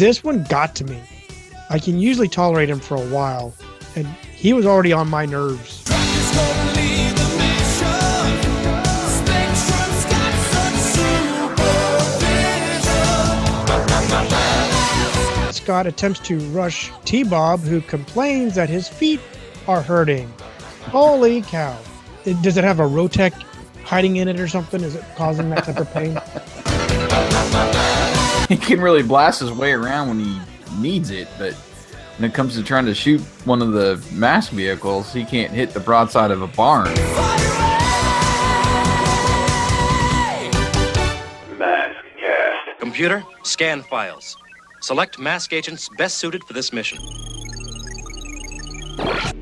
this one got to me. I can usually tolerate him for a while, and he was already on my nerves. Scott attempts to rush T Bob, who complains that his feet are hurting. Holy cow. Does it have a Rotec hiding in it or something? Is it causing that type of pain? he can really blast his way around when he needs it, but when it comes to trying to shoot one of the mask vehicles, he can't hit the broadside of a barn. Mask Cast. Computer, scan files. Select mask agents best suited for this mission.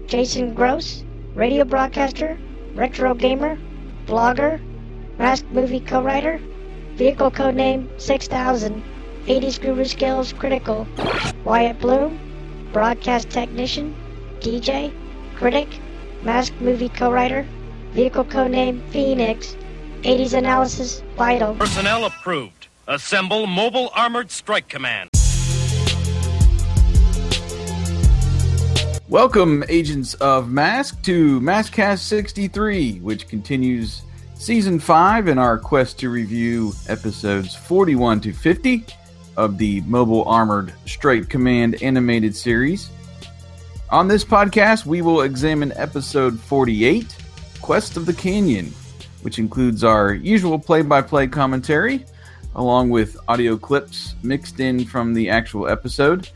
Jason Gross, radio broadcaster, retro gamer, blogger, mask movie co-writer, vehicle codename 6000, 80s guru skills critical, Wyatt Bloom, broadcast technician, DJ, critic, mask movie co-writer, vehicle codename Phoenix, 80s analysis vital. Personnel approved. Assemble Mobile Armored Strike Command. Welcome, agents of Mask, to Maskcast 63, which continues season 5 in our quest to review episodes 41 to 50 of the Mobile Armored Strike Command animated series. On this podcast, we will examine episode 48, Quest of the Canyon, which includes our usual play by play commentary, along with audio clips mixed in from the actual episode.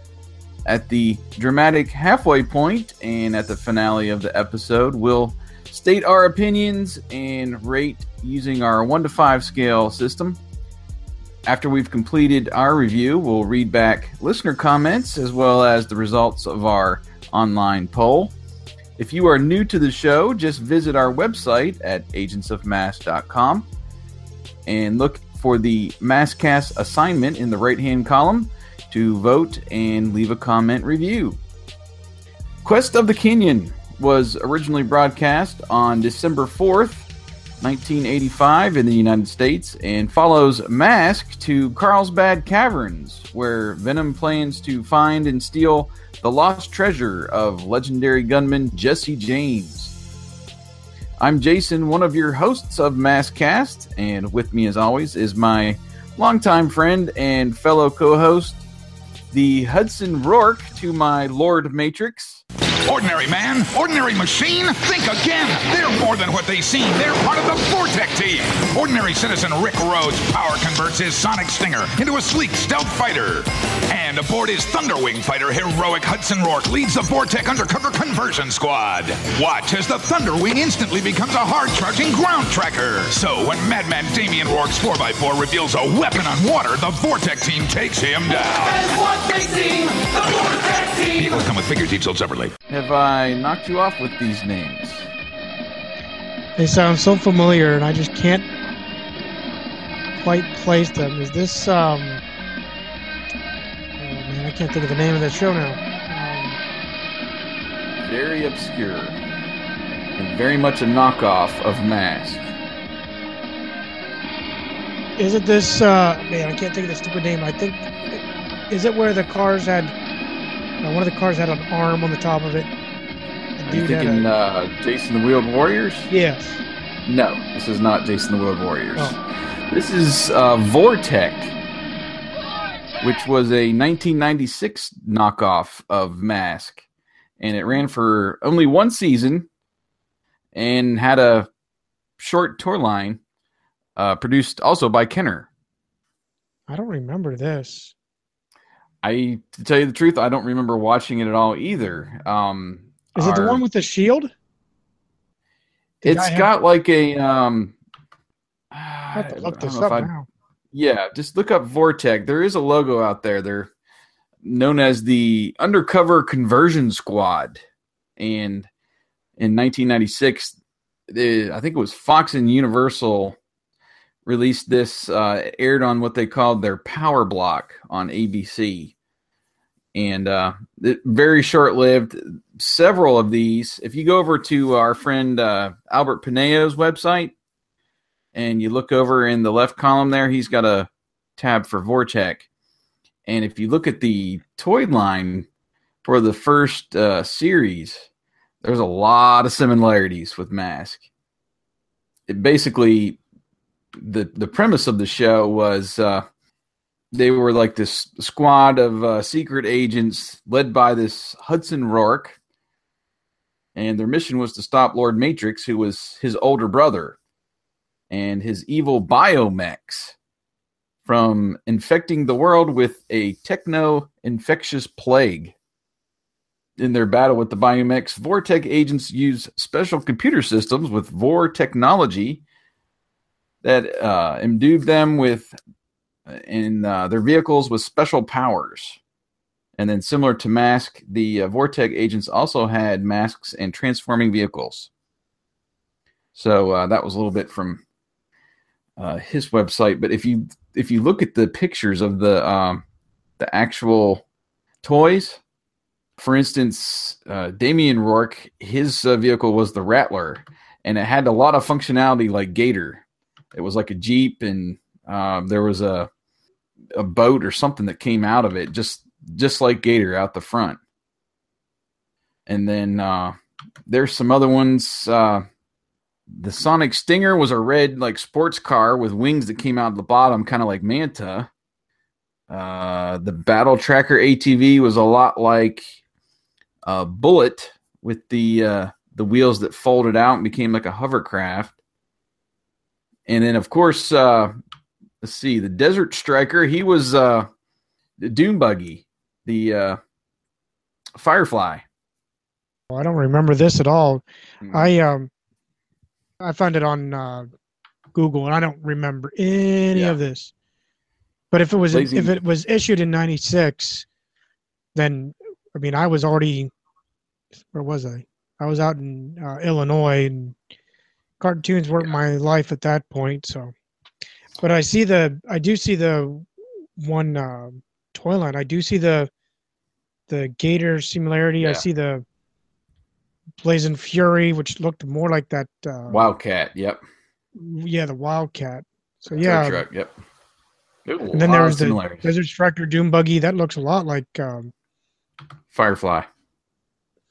At the dramatic halfway point and at the finale of the episode, we'll state our opinions and rate using our 1 to 5 scale system. After we've completed our review, we'll read back listener comments as well as the results of our online poll. If you are new to the show, just visit our website at agentsofmask.com and look for the Maskcast assignment in the right hand column to vote and leave a comment review. Quest of the Canyon was originally broadcast on December 4th, 1985 in the United States and follows Mask to Carlsbad Caverns, where Venom plans to find and steal the lost treasure of legendary gunman Jesse James. I'm Jason, one of your hosts of Maskcast, and with me as always is my longtime friend and fellow co-host, the Hudson Rourke to my Lord Matrix. Ordinary man, ordinary machine, think again. They're more than what they seem. They're part of the Vortec team. Ordinary citizen Rick Rhodes power converts his Sonic Stinger into a sleek stealth fighter. And aboard his Thunderwing fighter, heroic Hudson Rourke leads the Vortec undercover conversion squad. Watch as the Thunderwing instantly becomes a hard-charging ground tracker. So when Madman Damien Rourke's 4x4 reveals a weapon on water, the Vortec team takes him down. Vehicles come with figures each sold separately. Have I knocked you off with these names? They sound so familiar, and I just can't quite place them. Is this um? Oh man, I can't think of the name of that show now. Um, Very obscure and very much a knockoff of Mask. is it this? Uh, man, I can't think of the stupid name. I think is it where the cars had uh, one of the cars had an arm on the top of it. Are you thinking a, uh, Jayce and the Wheeled Warriors? yes. No, this is not Jayce and the Wheeled Warriors. Oh. This is uh, Vortec, which was a 1996 knockoff of Mask, and it ran for only one season and had a short tour line uh, produced also by Kenner. I don't remember this. I, to tell you the truth, I don't remember watching it at all either. Um, Is it the one with the shield? It's got like a um. I have to look this up I- now. Yeah, just look up Vortec. There is a logo out there. They're known as the Undercover Conversion Squad. And in 1996, the, I think it was Fox and Universal released this, uh, aired on what they called their Power Block on ABC. And uh, very short lived. Several of these, if you go over to our friend uh, Albert Pineo's website, and you look over in the left column there, he's got a tab for Vortec. And if you look at the toy line for the first uh, series, there's a lot of similarities with Mask. It basically the the premise of the show was uh, they were like this squad of uh, secret agents led by this Hudson Rourke, and their mission was to stop Lord Matrix, who was his older brother, and his evil biomechs from infecting the world with a techno infectious plague. In their battle with the biomechs, Vortech agents use special computer systems with Vor technology that uh, imbued them with in uh, their vehicles with special powers. And then, similar to Mask, the uh, Vortek agents also had masks and transforming vehicles. So uh, that was a little bit from uh, his website. But if you if you look at the pictures of the um, the actual toys, for instance, uh, Damien Rourke, his uh, vehicle was the Rattler, and it had a lot of functionality like Gator. It was like a Jeep, and um, there was a a boat or something that came out of it, just just like Gator out the front. And then uh, there's some other ones. Uh, the Sonic Stinger was a red like sports car with wings that came out of the bottom, kind of like Manta. Uh, the Battle Tracker ATV was a lot like a Bullet with the uh, the wheels that folded out and became like a hovercraft. And then, of course, uh, let's see, the Desert Striker. He was uh, the Dune Buggy, the uh, Firefly. Well, I don't remember this at all. Hmm. I um, I found it on uh, Google, and I don't remember any Yeah. of this. But if it was Lazy- if it was issued in '96, then I mean I was already where was I? I was out in uh, Illinois, and cartoons weren't my life at that point. So, but I see the I do see the one uh, toy line. I do see the the Gator similarity. I see the Blazing Fury, which looked more like that. Uh, Wildcat. Yep. Yeah, the Wildcat. So yeah, Truck. Yep. and then there was the. Desert Striker Doom Buggy. That looks a lot like um, Firefly.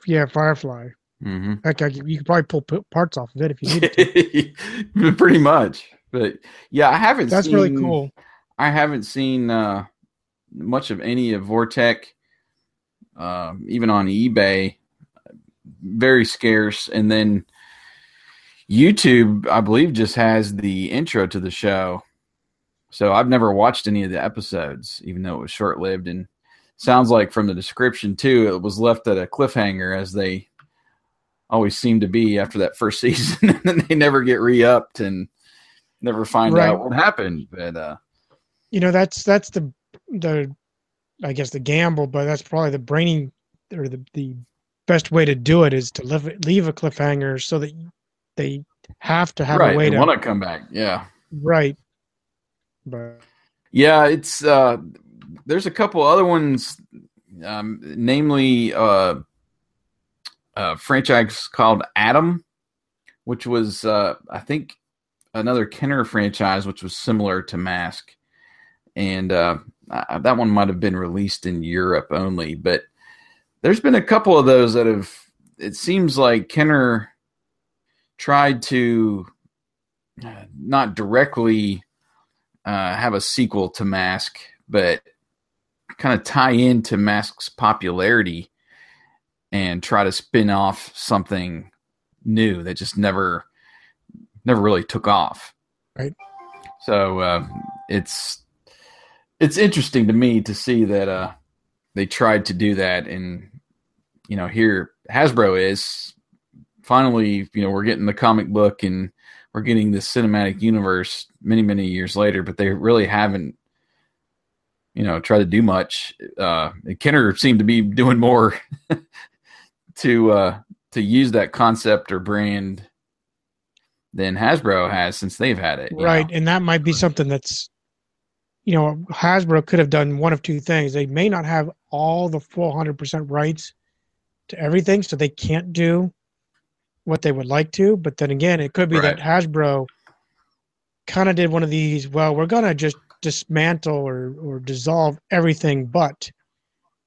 yeah Firefly. Hmm Heck, I, you could probably pull p- parts off of it if you needed to. Pretty much. But yeah, I haven't That's seen, really cool. I haven't seen uh, much of any of Vortec, um, even on eBay. Very scarce. And then YouTube, I believe, just has the intro to the show. So I've never watched any of the episodes, even though it was short lived. And sounds like from the description, too, it was left at a cliffhanger as they always seem to be after that first season. and then they never get re upped and never find Right. out what happened. But uh, You know, that's that's the the I guess the gamble, but that's probably the brainy or the the best way to do it is to leave leave a cliffhanger so that they have to have right, a way they to want to come back. Yeah. right. But Yeah, it's uh there's a couple other ones um namely uh a franchise called Adam which was uh I think another Kenner franchise which was similar to Mask. And uh I, that one might have been released in Europe only but there's been a couple of those that have it seems like Kenner tried to uh, not directly uh, have a sequel to Mask, but kind of tie into Mask's popularity and try to spin off something new that just never, never really took off. Right. So uh, it's it's interesting to me to see that uh, they tried to do that, and you know here Hasbro is finally you know we're getting the comic book and we're getting the cinematic universe many many years later but they really haven't you know tried to do much uh kenner seemed to be doing more to uh to use that concept or brand than hasbro has since they've had it right, know? and that might be something that's you know Hasbro could have done one of two things. They may not have all the full hundred percent rights to everything, so they can't do what they would like to. But then again, it could be that Hasbro kind of did one of these. Well, we're gonna just dismantle or, or dissolve everything but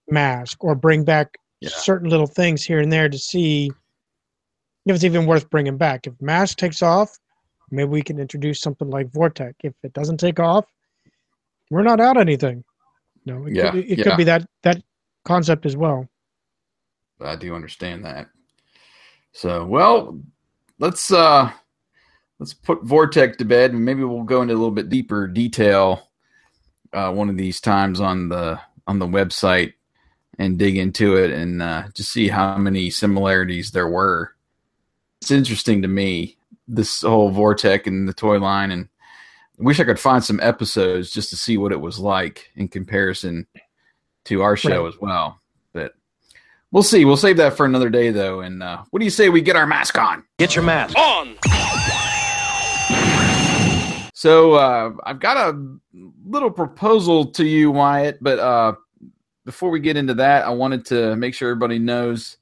mask or bring back Yeah. certain little things here and there to see if it's even worth bringing back. If mask takes off, maybe we can introduce something like Vortec. If it doesn't take off, we're not out anything. No, it, Yeah, could, it yeah. could be that that concept as well. I do understand that. So, well, let's uh let's put Vortec to bed, and maybe we'll go into a little bit deeper detail uh, one of these times on the on the website and dig into it and uh, just see how many similarities there were. It's interesting to me this whole Vortec and the toy line, and I wish I could find some episodes just to see what it was like in comparison to our show Right. as well. But we'll see. We'll save that for another day, though. And uh, what do you say we get our mask on? Get your mask on. So uh, I've got a little proposal to you, Wyatt. But uh, before we get into that, I wanted to make sure everybody knows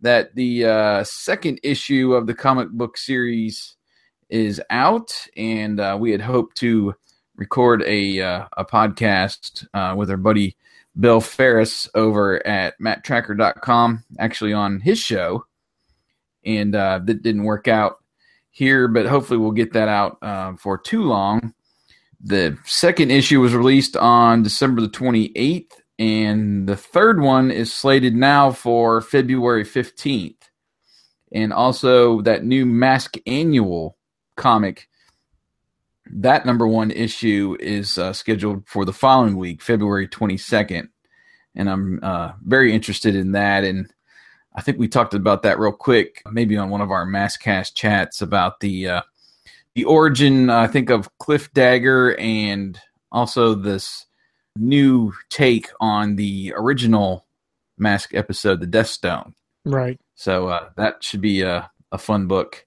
that the uh, second issue of the comic book series is out, and uh, we had hoped to record a uh, a podcast uh, with our buddy Bill Ferris over at matttracker.com, actually on his show, and uh, that didn't work out here, but hopefully we'll get that out uh, for too long. The second issue was released on December the 28th, and the third one is slated now for February 15th. And also that new Mask Annual comic, that number one issue is uh, scheduled for the following week, February 22nd. And I'm uh, very interested in that. And I think we talked about that real quick, maybe on one of our Maskcast chats about the uh, the origin. I think of Cliff Dagger and also this new take on the original Mask episode, the Death Stone. Right. So uh, that should be a, a fun book.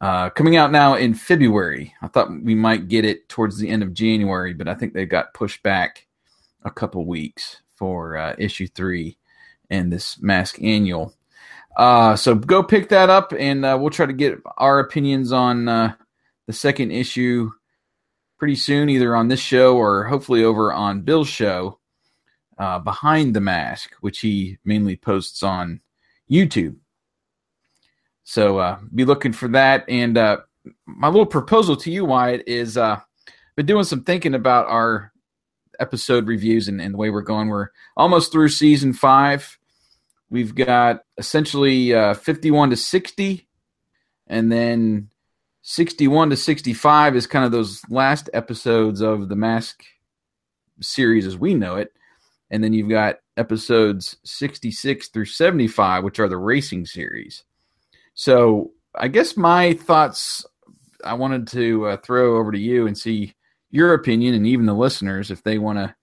Uh, coming out now in February. I thought we might get it towards the end of January, but I think they got pushed back a couple weeks for uh, issue three and this Mask Annual. Uh, so go pick that up, and uh, we'll try to get our opinions on uh, the second issue pretty soon, either on this show or hopefully over on Bill's show, uh, Behind the Mask, which he mainly posts on YouTube. So uh, be looking for that. And uh, my little proposal to you, Wyatt, is uh, been doing some thinking about our episode reviews and, and the way we're going. We're almost through season five. We've got essentially uh, 51 to 60, and then 61 to 65 is kind of those last episodes of the Mask series as we know it. And then you've got episodes 66 through 75, which are the racing series. So I guess my thoughts I wanted to uh, throw over to you and see your opinion and even the listeners if they want to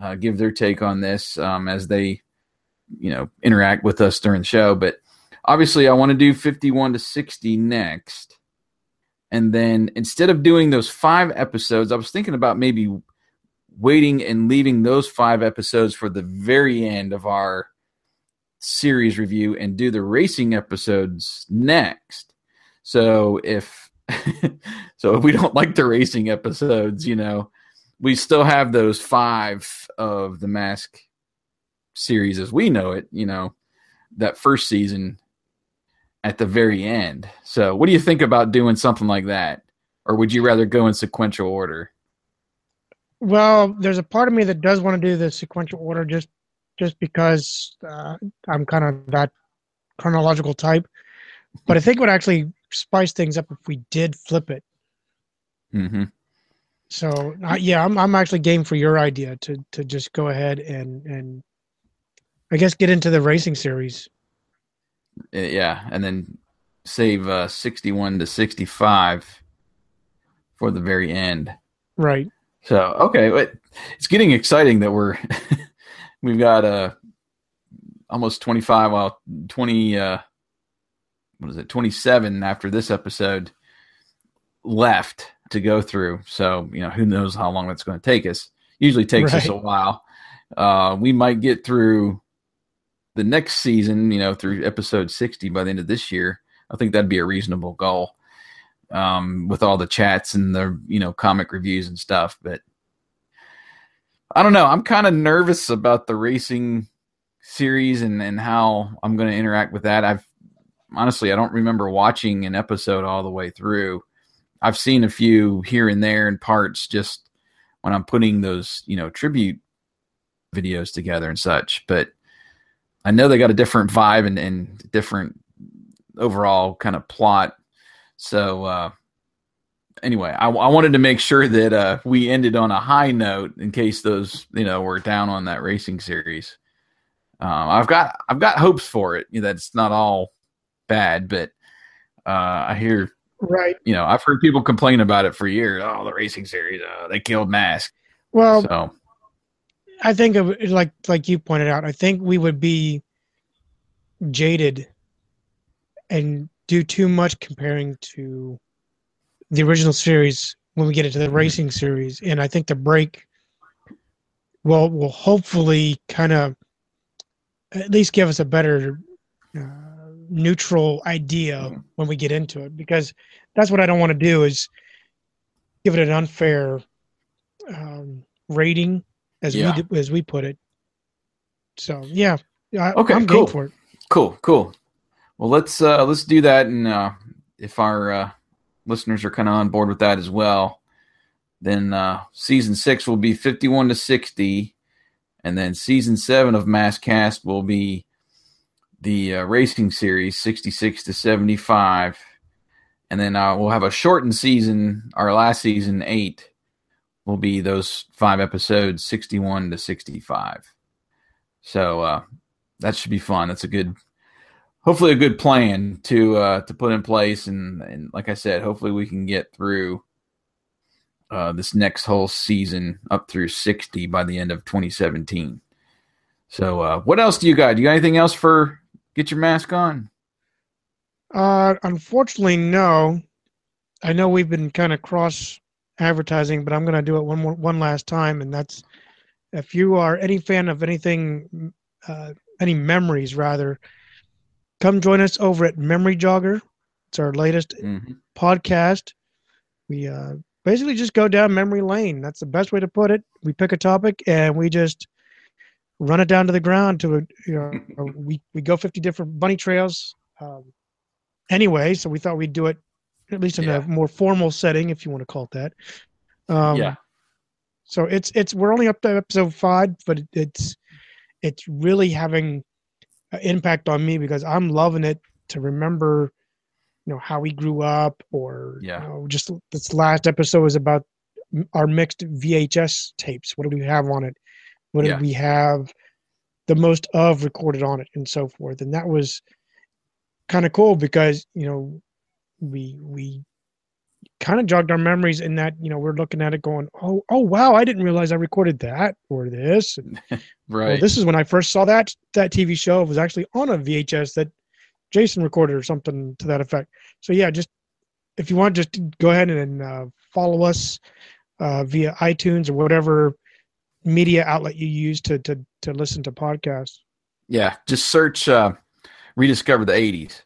uh, give their take on this um, as they you know interact with us during the show but obviously i want to do 51 to 60 next and then instead of doing those five episodes i was thinking about maybe waiting and leaving those five episodes for the very end of our series review and do the racing episodes next. So if so if we don't like the racing episodes you know we still have those five of the mask series as we know it, you know, that first season at the very end. So, what do you think about doing something like that? Or would you rather go in sequential order? Well, there's a part of me that does want to do the sequential order just just because uh, I'm kind of that chronological type. But I think it would actually spice things up if we did flip it. Mm-hmm. So uh, yeah, I'm I'm actually game for your idea to to just go ahead and and I guess get into the racing series. Yeah. And then save uh, 61 to 65 for the very end. Right. So okay, but it's getting exciting that we're we've got uh almost twenty five, well twenty uh what is it, twenty seven after this episode left to go through. So, you know, who knows how long that's going to take us. Usually takes us a while. Uh we might get through the next season, you know, through episode sixty by the end of this year. I think that'd be a reasonable goal. Um, with all the chats and the you know comic reviews and stuff, but I don't know. I'm kind of nervous about the racing series and and how I'm going to interact with that. I've honestly I don't remember watching an episode all the way through. I've seen a few here and there in parts just when I'm putting those, you know, tribute videos together and such, but I know they got a different vibe and, and different overall kind of plot. So uh anyway, I, I wanted to make sure that uh, we ended on a high note in case those you know were down on that racing series. Um, I've got I've got hopes for it. You know, that's not all bad, but uh, I hear Right. you know I've heard people complain about it for years. Oh, the racing series, uh, they killed Mask. Well, So I think of like like you pointed out. I think we would be jaded and do too much comparing to the original series when we get into the racing series. And I think the break will will hopefully kind of at least give us a better uh, neutral idea when we get into it because that's what I don't want to do is give it an unfair um, rating as Yeah. we as we put it. So yeah, I, Okay, I'm cool. for it. Cool, cool. Well, let's uh let's do that, and uh, if our uh, listeners are kind of on board with that as well, then uh, season six will be fifty-one to sixty, and then season seven of Mask Cast will be the uh, racing series sixty-six to seventy-five, and then uh, we'll have a shortened season. Our last season eight will be those five episodes, sixty-one to sixty-five. So uh, that should be fun. That's a good hopefully a good plan to uh, to put in place, and and like I said, hopefully we can get through uh, this next whole season up through sixty by the end of 2017. So, uh, what else do you got? Do you got anything else for get your mask on? Uh, unfortunately, no. I know we've been kind of cross advertising, but I'm going to do it one more, one last time, and that's if you are any fan of anything, uh, any memories rather, come join us over at Memory Jogger. It's our latest Mhm. podcast. We uh, basically just go down memory lane. That's the best way to put it. We pick a topic and we just run it down to the ground to a, you know we we go 50 different bunny trails um, anyway so we thought we'd do it at least in Yeah. a more formal setting if you want to call it that um, yeah, so it's it's we're only up to episode five but it's it's really having an impact on me because i'm loving it to remember you know how we grew up or Yeah. you know, just this last episode was about our mixed vhs tapes what do we have on it what Yeah. did we have the most of recorded on it and so forth and that was kind of cool because you know we we kind of jogged our memories in that you know we're looking at it going oh oh wow i didn't realize i recorded that or this. And, right. well, this is when i first saw that that tv show. It was actually on a vhs that jason recorded or something to that effect. So yeah just if you want just go ahead and uh, follow us uh, via itunes or whatever media outlet you use to to to listen to podcasts. Yeah, just search uh, "Rediscover the '80s,"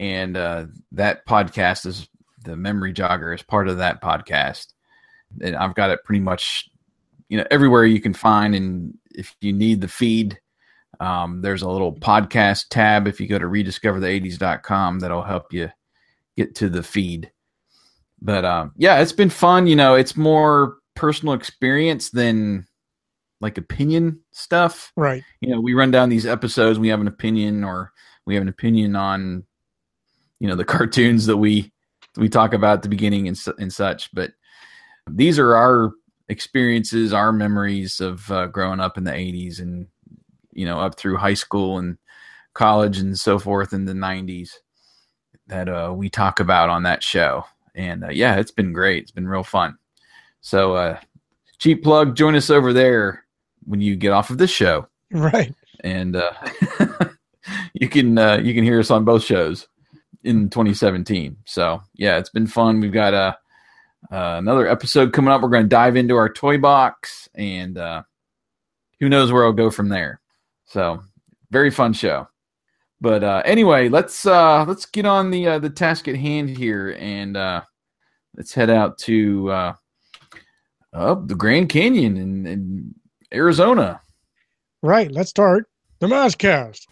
and uh, that podcast is the Memory Jogger is part of that podcast, and I've got it pretty much, you know, everywhere you can find. And if you need the feed, um, there's a little podcast tab. If you go to rediscoverthe80s.com, that'll help you get to the feed. But um, yeah, it's been fun. You know, it's more personal experience than like opinion stuff right you know, we run down these episodes, we have an opinion or we have an opinion on, you know, the cartoons that we we talk about at the beginning and, and such. But these are our experiences, our memories of uh, growing up in the '80s and you know up through high school and college and so forth in the '90s that uh, we talk about on that show. And uh, yeah, it's been great. It's been real fun. So, uh, cheap plug, join us over there when you get off of this show right and uh, you can uh, you can hear us on both shows in 2017. So yeah, it's been fun. We've got uh, uh, another episode coming up. We're going to dive into our toy box, and uh, who knows where I'll go from there. So very fun show. But uh, anyway, let's uh, let's get on the uh, the task at hand here, and uh, let's head out to uh, up the Grand Canyon in, and Arizona. Right, let's start the Maskcast.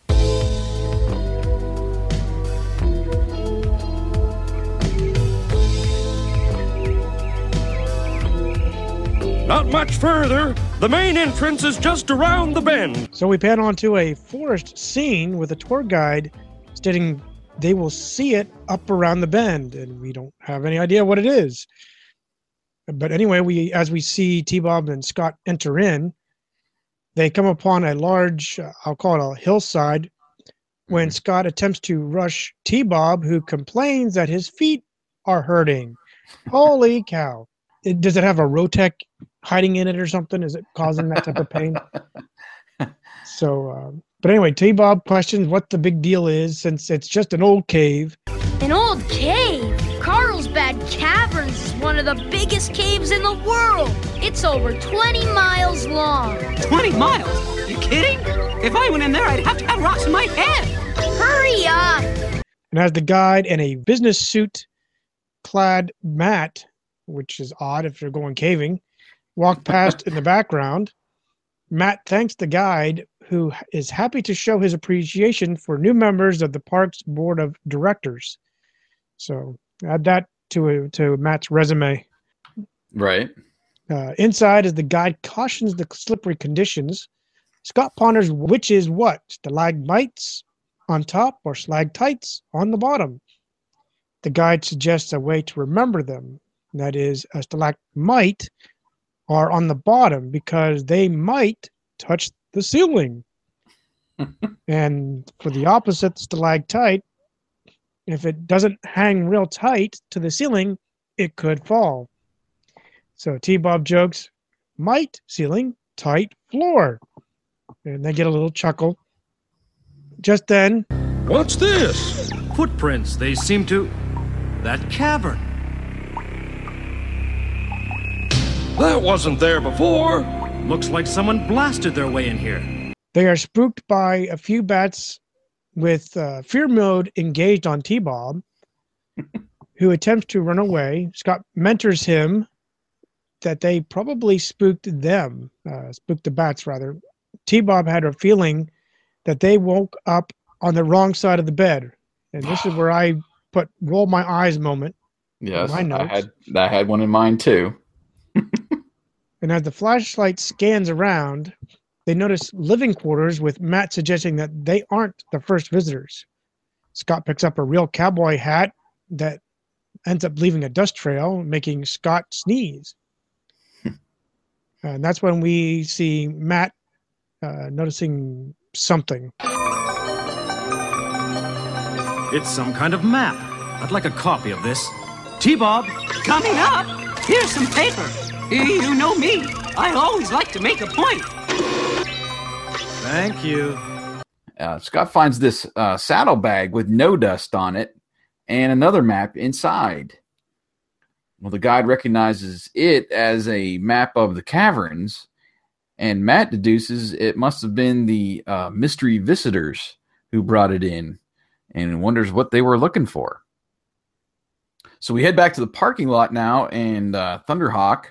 Not much further. The main entrance is just around the bend. So we pan onto a forest scene with a tour guide stating they will see it up around the bend, and we don't have any idea what it is. But anyway, we as we see T Bob and Scott enter in, they come upon a large, uh, I'll call it a hillside, when Scott attempts to rush T Bob, who complains that his feet are hurting. Holy cow. It, does it have a Rotec hiding in it or something? Is it causing that type of pain? So, um, but anyway, T Bob questions what the big deal is since it's just an old cave. An old cave? Carlsbad Caverns is one of the biggest caves in the world. It's over 20 miles long. 20 miles? You kidding? If I went in there, I'd have to have rocks in my head. Hurry up! and as the guide and a business suit clad Matt, which is odd if you're going caving, walk past in the background. Matt thanks the guide, who is happy to show his appreciation for new members of the park's board of directors. So add that to to Matt's resume. Right. Uh, inside, as the guide cautions the slippery conditions, Scott ponders which is what stalagmites on top or stalactites on the bottom. The guide suggests a way to remember them. That is, a stalagmite are on the bottom because they might touch the ceiling. and for the opposite stalactite, if it doesn't hang real tight to the ceiling, it could fall. So T Bob jokes, might ceiling, tight floor. And they get a little chuckle. Just then, What's this? Footprints, they seem to. That cavern. That wasn't there before. Looks like someone blasted their way in here. they are spooked by a few bats with uh, fear mode engaged on T Bob, who attempts to run away. Scott mentors him that they probably spooked them, uh, spooked the bats rather. T Bob had a feeling that they woke up on the wrong side of the bed. And this is where I put roll my eyes moment. Yes. My I had I had one in mind too. And as the flashlight scans around, they notice living quarters with Matt suggesting that they aren't the first visitors. Scott picks up a real cowboy hat that ends up leaving a dust trail, making Scott sneeze. and that's when we see Matt uh, noticing something. It's some kind of map. I'd like a copy of this. T Bob! Coming up, here's some paper. You know me. I always like to make a point. Thank you. Uh, Scott finds this uh, saddlebag with no dust on it and another map inside. Well, the guide recognizes it as a map of the caverns, and Matt deduces it must have been the uh, mystery visitors who brought it in and wonders what they were looking for. So we head back to the parking lot now, and uh, Thunderhawk,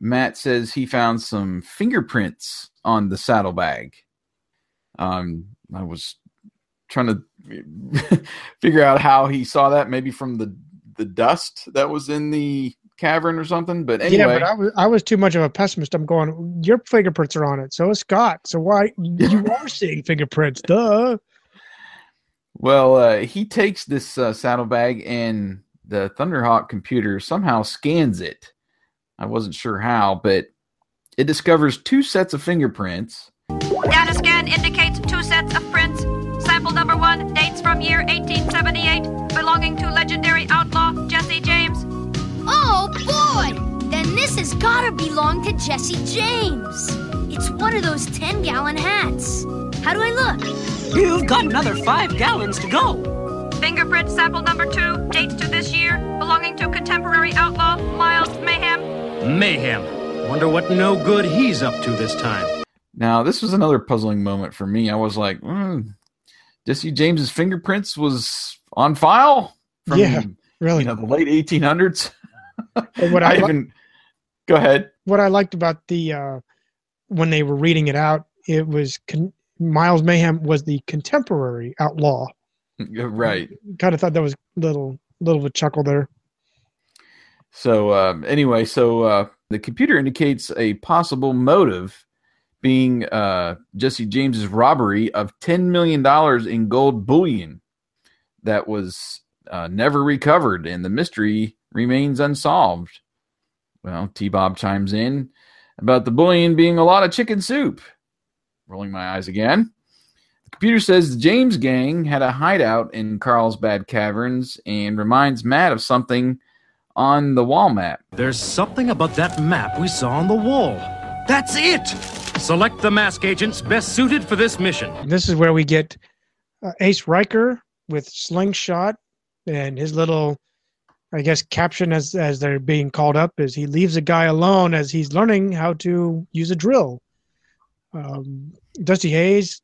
Matt says he found some fingerprints on the saddlebag. Um, I was trying to figure out how he saw that, maybe from the the dust that was in the cavern or something. But anyway, Yeah, but I was, I was too much of a pessimist. I'm going, your fingerprints are on it. So is Scott. So why you are seeing fingerprints? Duh. well, uh, he takes this uh, saddlebag and the Thunderhawk computer somehow scans it. I wasn't sure how, but it discovers two sets of fingerprints. Data scan indicates two sets of prints. Sample number one dates from year 1878, belonging to legendary outlaw Jesse James. Oh boy! Then this has gotta belong to Jesse James. It's one of those 10 gallon hats. How do I look? You've got another five gallons to go. Fingerprint sample number two dates to this year, belonging to contemporary outlaw Miles Mayhem. Mayhem. Wonder what no good he's up to this time. Now, this was another puzzling moment for me. I was like, hmm, Jesse James's fingerprints was on file from Yeah, really. you know, the late 1800s. And what I I li- even go ahead. what I liked about the uh, when they were reading it out, it was con- Miles Mayhem was the contemporary outlaw. right. Kind of thought that was little little of a chuckle there. So um, anyway, so uh, the computer indicates a possible motive being uh, Jesse James's robbery of ten million dollars in gold bullion that was uh, never recovered, and the mystery remains unsolved. Well, T. Bob chimes in about the bullion being a lot of chicken soup. Rolling my eyes again. The computer says the James gang had a hideout in Carlsbad Caverns and reminds Matt of something on the wall map. There's something about that map we saw on the wall. That's it! Select the mask agents best suited for this mission. This is where we get uh, Ace Riker with slingshot and his little I guess caption as as they're being called up is he leaves a guy alone as he's learning how to use a drill. Um, Dusty Hayes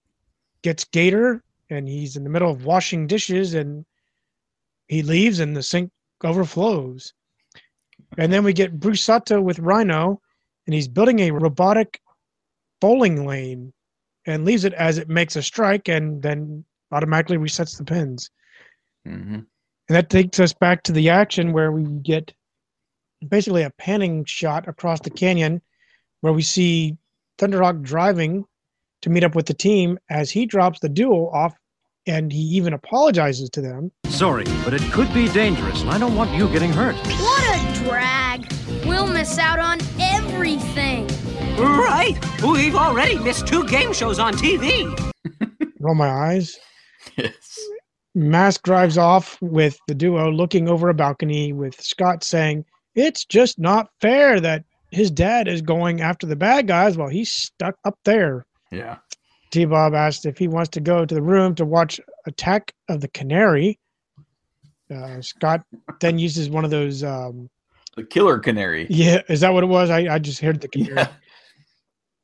gets Gator and he's in the middle of washing dishes and he leaves and the sink overflows. And then we get Bruce Sato with Rhino and he's building a robotic bowling lane and leaves it as it makes a strike and then automatically resets the pins. Mm-hmm. And that takes us back to the action where we get basically a panning shot across the canyon where we see Thunderhawk driving to meet up with the team as he drops the duo off and he even apologizes to them. Sorry, but it could be dangerous, and I don't want you getting hurt. What a drag! We'll miss out on everything. Right. We've already missed two game shows on TV. Roll my eyes. Yes. Mask drives off with the duo looking over a balcony with Scott saying, It's just not fair that his dad is going after the bad guys while he's stuck up there. Yeah. T Bob asked if he wants to go to the room to watch Attack of the Canary. Uh, Scott then uses one of those. Um, The killer canary. yeah, is that what it was? I, I just heard the canary.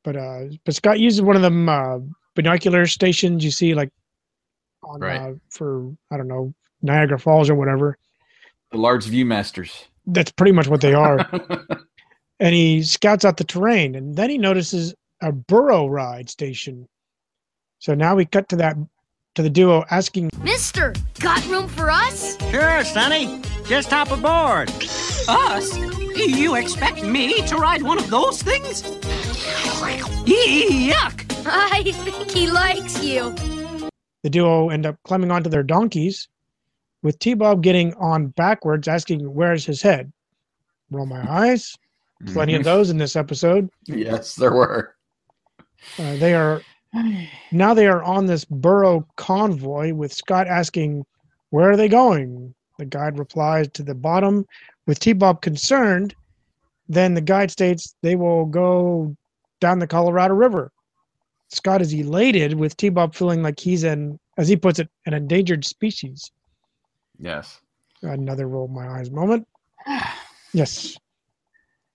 But uh, but Scott uses one of them uh, binocular stations you see like on Right. uh, for I don't know Niagara Falls or whatever. The large viewmasters. That's pretty much what they are. and he scouts out the terrain, and then he notices a burro ride station. So now we cut to that to the duo asking Mister, got room for us? Sure, Sonny. Just hop aboard. Us? You expect me to ride one of those things? Yuck! I think he likes you. the duo end up climbing onto their donkeys, with T Bob getting on backwards, asking where's his head. Roll my eyes. Plenty of Mhm. those in this episode. Yes, there were. Uh, they are now they are on this burro convoy with Scott asking, "Where are they going?" The guide replies to the bottom, with T Bob concerned. Then the guide states they will go down the Colorado River. Scott is elated with T Bob feeling like he's an, as he puts it, an endangered species. Yes. Another roll my eyes moment. Yes.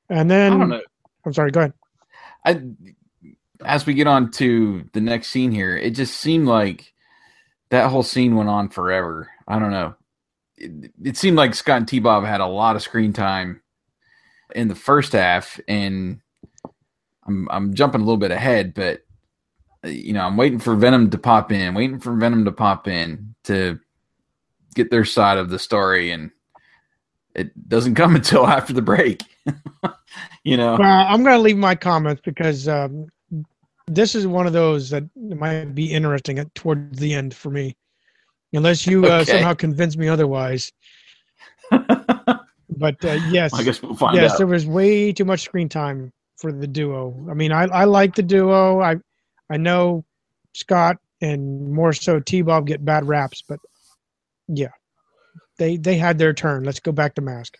And then I don't know. I'm sorry, go ahead. I as we get on to the next scene here, it just seemed like that whole scene went on forever. I don't know. It, it seemed like Scott and T Bob had a lot of screen time in the first half, and I'm I'm jumping a little bit ahead, but uh, you know I'm waiting for Venom to pop in, waiting for Venom to pop in to get their side of the story, and it doesn't come until after the break. you know. Well, I'm going to leave my comments because um, this is one of those that might be interesting at towards the end for me, unless you uh, Okay. somehow convince me otherwise. but uh, yes, I guess we'll find yes, out. there was way too much screen time for the duo. I mean, I I like the duo. I I know Scott and more so T Bob get bad raps, but yeah, they they had their turn. Let's go back to Mask.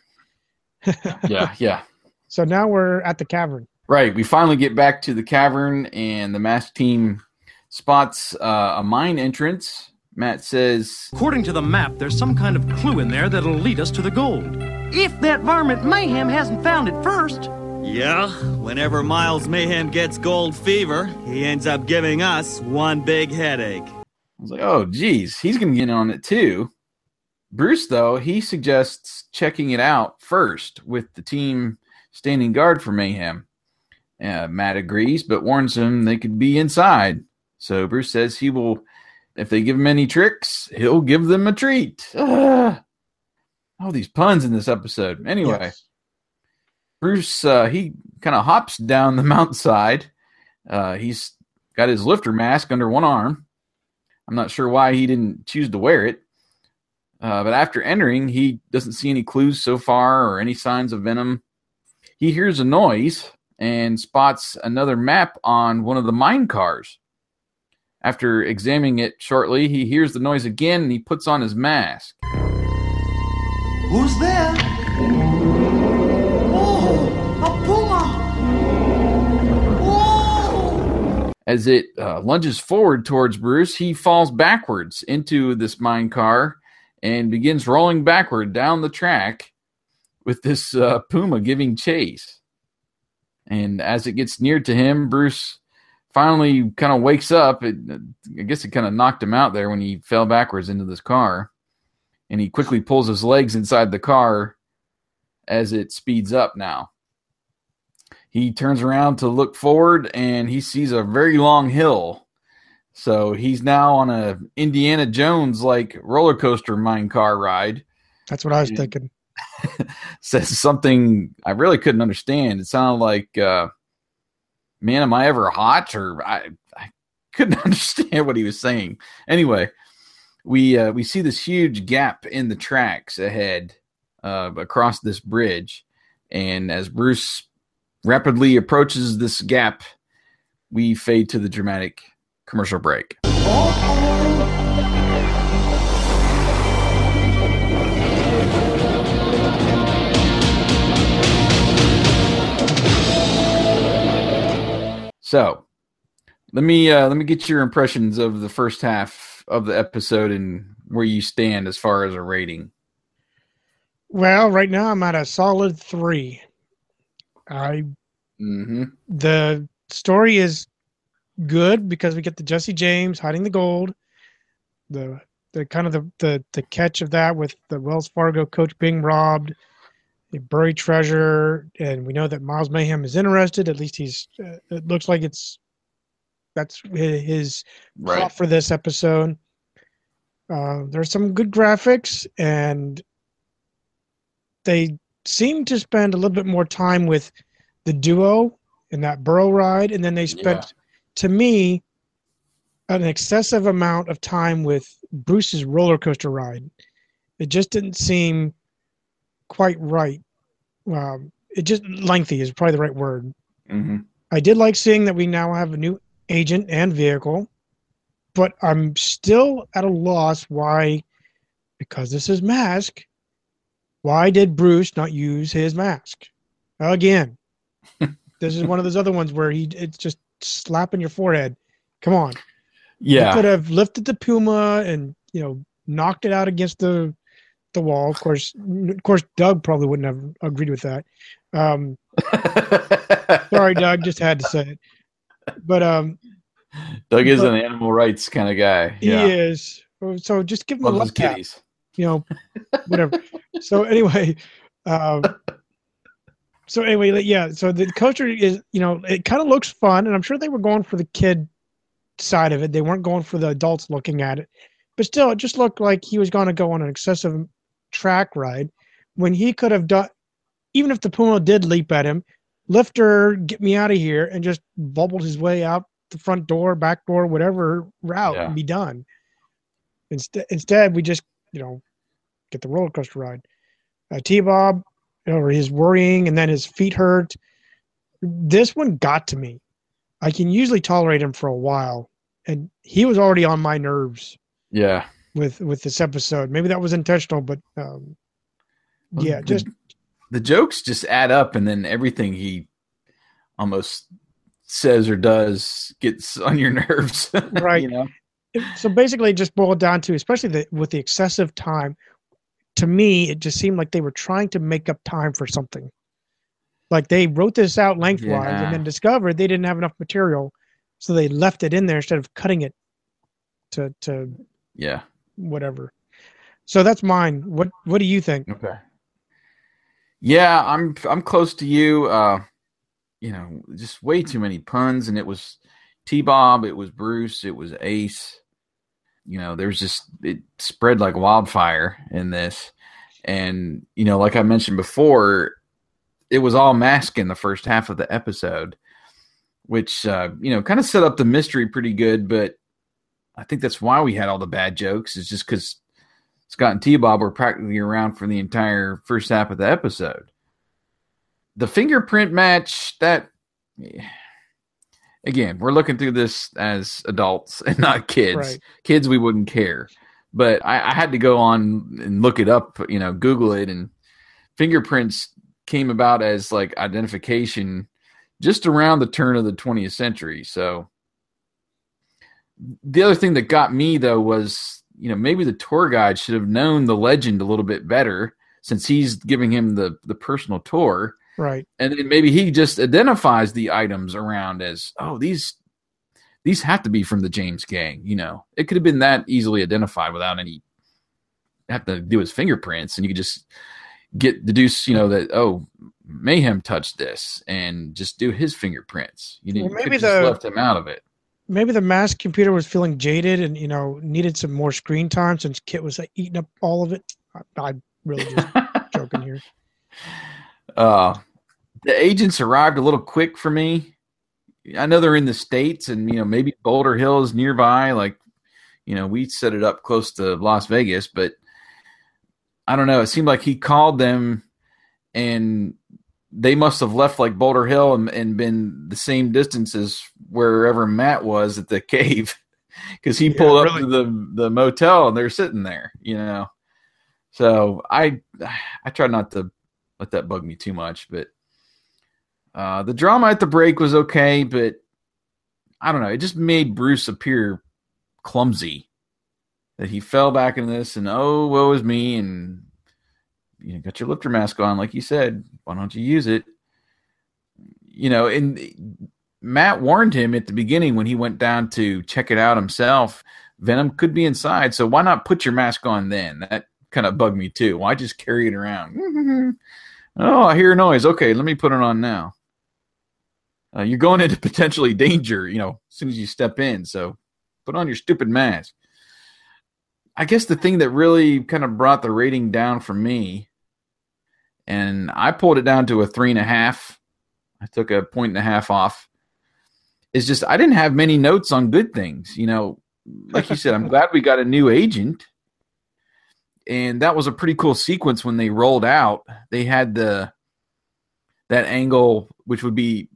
yeah, yeah. So now we're at the cavern. Right. We finally get back to the cavern, and the mask team spots uh, a mine entrance. Matt says, According to the map, there's some kind of clue in there that'll lead us to the gold. If that varmint Mayhem hasn't found it first. Yeah, whenever Miles Mayhem gets gold fever, he ends up giving us one big headache. I was like, oh, geez, he's going to get in on it too. Bruce, though, he suggests checking it out first with the team standing guard for Mayhem. Uh, Matt agrees, but warns him they could be inside. So Bruce says he will, if they give him any tricks, he'll give them a treat. Ah. all these puns in this episode. Anyway, Yes. Bruce, uh, he kind of hops down the mountainside. Uh, he's got his lifter mask under one arm. I'm not sure why he didn't choose to wear it. Uh, but after entering, he doesn't see any clues so far or any signs of venom. He hears a noise and spots another map on one of the mine cars. After examining it shortly, he hears the noise again and he puts on his mask. Who's there? Oh, a puma! Oh! As it uh, lunges forward towards Bruce, he falls backwards into this mine car and begins rolling backward down the track with this uh, puma giving chase. And as it gets near to him, Bruce finally kind of wakes up. It, I guess it kind of knocked him out there when he fell backwards into this car. And he quickly pulls his legs inside the car as it speeds up now. He turns around to look forward and he sees a very long hill. So he's now on a Indiana Jones like roller coaster mine car ride. That's what I was thinking. Says something I really couldn't understand. It sounded like, uh, "Man, am I ever hot?" Or I, I couldn't understand what he was saying. Anyway, we uh, we see this huge gap in the tracks ahead uh, across this bridge, and as Bruce rapidly approaches this gap, we fade to the dramatic commercial break. So, let me uh, let me get your impressions of the first half of the episode and where you stand as far as a rating. Well, right now I'm at a solid three. I Mm-hmm. the story is good because we get the Jesse James hiding the gold, the the kind of the the, the catch of that with the Wells Fargo coach being robbed, buried treasure, and we know that Miles Mayhem is interested. At least he's. Uh, it looks like it's that's hi- his plot Right. for this episode. Uh, there's some good graphics, and they seem to spend a little bit more time with the duo in that burrow ride, and then they spent, to me, an excessive amount of time with Bruce's roller coaster ride. It just didn't seem quite right. Um, it just lengthy is probably the right word. Mm-hmm. I did like seeing that we now have a new agent and vehicle, but I'm still at a loss why, because this is mask, why did Bruce not use his mask again? this is one of those other ones where he it's just slapping your forehead. Come on, Yeah. he could have lifted the Puma and you know knocked it out against the the wall. Of course, of course, Doug probably wouldn't have agreed with that. Um, sorry, Doug, just had to say it. But um, Doug is But- an animal rights kind of guy. he Yeah. is. So just give him a Loves love his tap. kitties. You know, whatever. so anyway, um, so anyway, yeah. So the coaster is, you know, it kind of looks fun, and I'm sure they were going for the kid side of it. They weren't going for the adults looking at it, but still, it just looked like he was going to go on an excessive track ride when he could have done. Even if the Puma did leap at him, lifter, get me out of here, and just bubbled his way out the front door, back door, whatever route, Yeah. and be done. Instead, instead, we just, you know, get the roller coaster ride. Uh, T Bob, or his worrying, and then his feet hurt. This one got to me. I can usually tolerate him for a while, and he was already on my nerves Yeah. With with this episode. Maybe that was intentional, but um, Well, yeah, the- just the jokes just add up, and then everything he almost says or does gets on your nerves. right. you know? so basically, just boiled down to, especially the, with the excessive time. To me, it just seemed like they were trying to make up time for something. Like they wrote this out lengthwise Yeah. and then discovered they didn't have enough material, so they left it in there instead of cutting it to to Yeah. Whatever. So that's mine. What What do you think? Okay. Yeah, I'm I'm close to you. Uh, you know, just way too many puns. And it was T Bob, it was Bruce, it was Ace. You know, there's just, it spread like wildfire in this. And, you know, like I mentioned before, it was all mask in the first half of the episode, which, uh, you know, kind of set up the mystery pretty good. But I think that's why we had all the bad jokes, is just because Scott and T Bob were practically around for the entire first half of the episode. The fingerprint match, that again, we're looking through this as adults and not kids. Right. Kids, we wouldn't care. But I, I had to go on and look it up, you know, Google it, and fingerprints came about as like identification just around the turn of the 20th century. So the other thing that got me though was, you know, maybe the tour guide should have known the legend a little bit better since he's giving him the the personal tour. Right. and then maybe he just identifies the items around as oh these these have to be from the James gang you know? It could have been that easily identified without any have to do his fingerprints and you could just get deduce you know that oh mayhem touched this and just do his fingerprints. You didn't Well, maybe maybe just the- left him out of it Maybe the mask computer was feeling jaded and you know needed some more screen time since Kit was like, eating up all of it. I, I'm really just joking here. Uh, the agents arrived a little quick for me. I know they're in the states, and you know maybe Boulder Hill is nearby. Like, you know, we set it up close to Las Vegas, but I don't know. It seemed like he called them, and they must have left like Boulder Hill and, and been the same distance as wherever Matt was at the cave, because he pulled up to the the motel and they're sitting there. You know, so I I try not to let that bug me too much, but uh, the drama at the break was okay, but I don't know. It just made Bruce appear clumsy. That he fell back into this, and oh, woe is me, and you know, got your lifter mask on, like you said. Why don't you use it? You know, and Matt warned him at the beginning when he went down to check it out himself. Venom could be inside, so why not put your mask on then? That kind of bugged me too. Why just carry it around? oh, I hear a noise. Okay, let me put it on now. Uh, you're going into potentially danger, you know, as soon as you step in. So put on your stupid mask. I guess the thing that really kind of brought the rating down for me, and I pulled it down to a three and a half. I took a point and a half off. It's just I didn't have many notes on good things. You know, like you said, I'm glad we got a new agent. And that was a pretty cool sequence when they rolled out. They had the that angle, which would be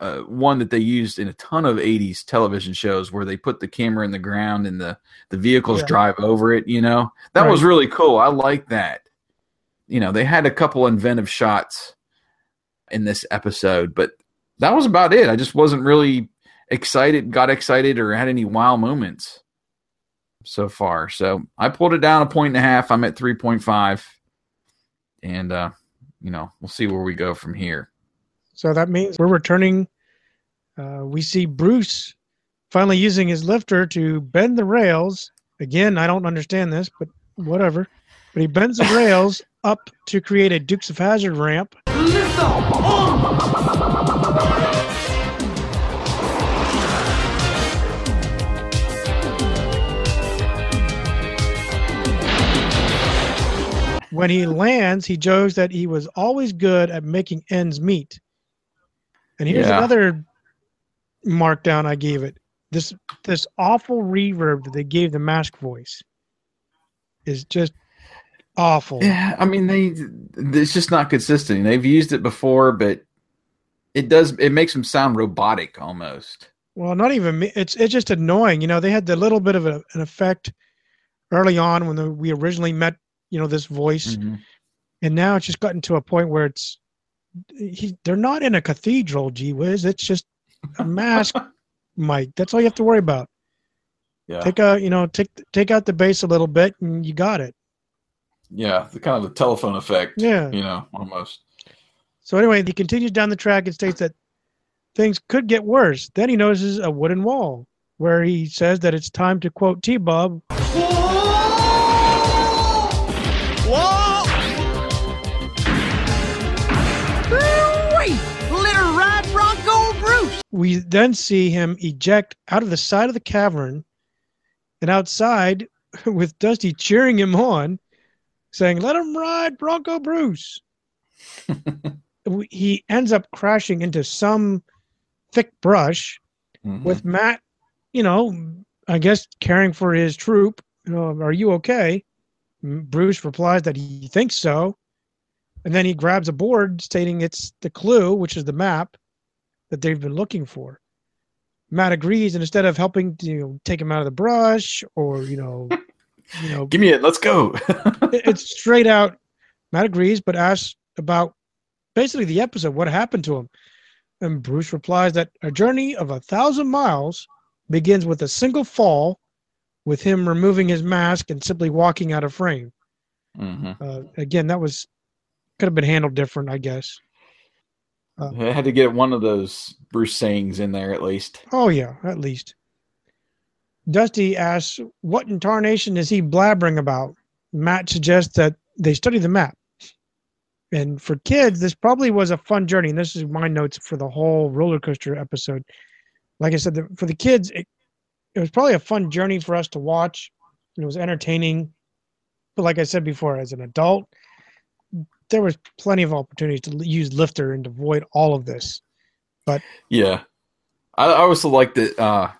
uh, one that they used in a ton of 80s television shows where they put the camera in the ground and the, the vehicles Yeah. drive over it, you know? That Right. was really cool. I like that. You know, they had a couple inventive shots in this episode, but that was about it. I just wasn't really excited, got excited, or had any wow moments so far. So I pulled it down a point and a half. I'm at 3.5. And, uh, you know, we'll see where we go from here. So that means we're returning. Uh, we see Bruce finally using his lifter to bend the rails. Again, I don't understand this, but whatever. But he bends the rails up to create a Dukes of Hazzard ramp. Lift! When he lands, he jokes that he was always good at making ends meet. And here's Yeah. another markdown I gave it. This this awful reverb that they gave the mask voice is just awful. Yeah, I mean they it's just not consistent. They've used it before, but it does it makes them sound robotic almost. Well, not even me. It's it's just annoying. You know, they had the little bit of a, an effect early on when the, we originally met. You know, this voice, Mhm. and now it's just gotten to a point where it's he, they're not in a cathedral. Gee whiz, it's just a mask mic. That's all you have to worry about. Yeah. Take a you know take take out the bass a little bit, and you got it. Yeah, the kind of the telephone effect. Yeah. You know, almost. So anyway, he continues down the track and states that things could get worse. Then he notices a wooden wall where he says that it's time to quote T Bob. Wait! Let her ride right we then see him eject out of the side of the cavern, and outside, with Dusty cheering him on, saying, "Let him ride, Bronco Bruce." He ends up crashing into some thick brush mm-hmm. with Matt, you know, I guess caring for his troop. You know, are you okay? Bruce replies that he thinks so. And then he grabs a board stating it's the clue, which is the map that they've been looking for. Matt agrees, and instead of helping to you know, take him out of the brush or you know, you know, Give me it. Let's go. it's straight out. Matt agrees, but asks about basically the episode, what happened to him. And Bruce replies that a journey of a thousand miles begins with a single fall, with him removing his mask and simply walking out of frame. hmm Uh, again, that was could have been handled different, I guess. I had to get one of those Bruce sayings in there at least. Oh yeah, at least. Dusty asks, "What in tarnation is he blabbering about?" Matt suggests that they study the map. And for kids, this probably was a fun journey. And this is my notes for the whole roller coaster episode. Like I said, the, for the kids, it, it was probably a fun journey for us to watch. And it was entertaining. But like I said before, as an adult, there was plenty of opportunities to use Lifter and avoid all of this. But Yeah. I, I also like that uh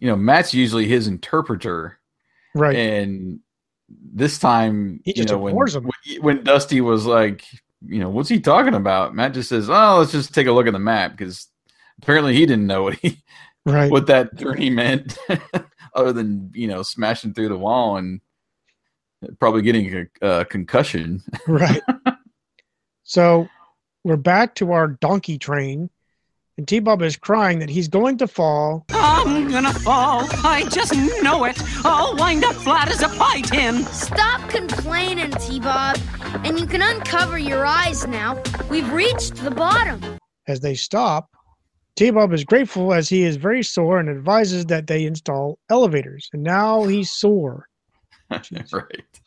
you know, Matt's usually his interpreter. Right. And this time, He you just know, when, when when Dusty was like, you know, what's he talking about? Matt just says, "Oh, let's just take a look at the map," because apparently he didn't know what he right. what that journey meant, other than you know smashing through the wall and probably getting a, a concussion. right. So we're back to our donkey train, and T Bob is crying that he's going to fall. I'm gonna fall. I just know it. I'll wind up flat as a pie tin. Stop complaining, T-Bob. And you can uncover your eyes now. We've reached the bottom. As they stop, T Bob is grateful as he is very sore and advises that they install elevators. And now he's sore. right.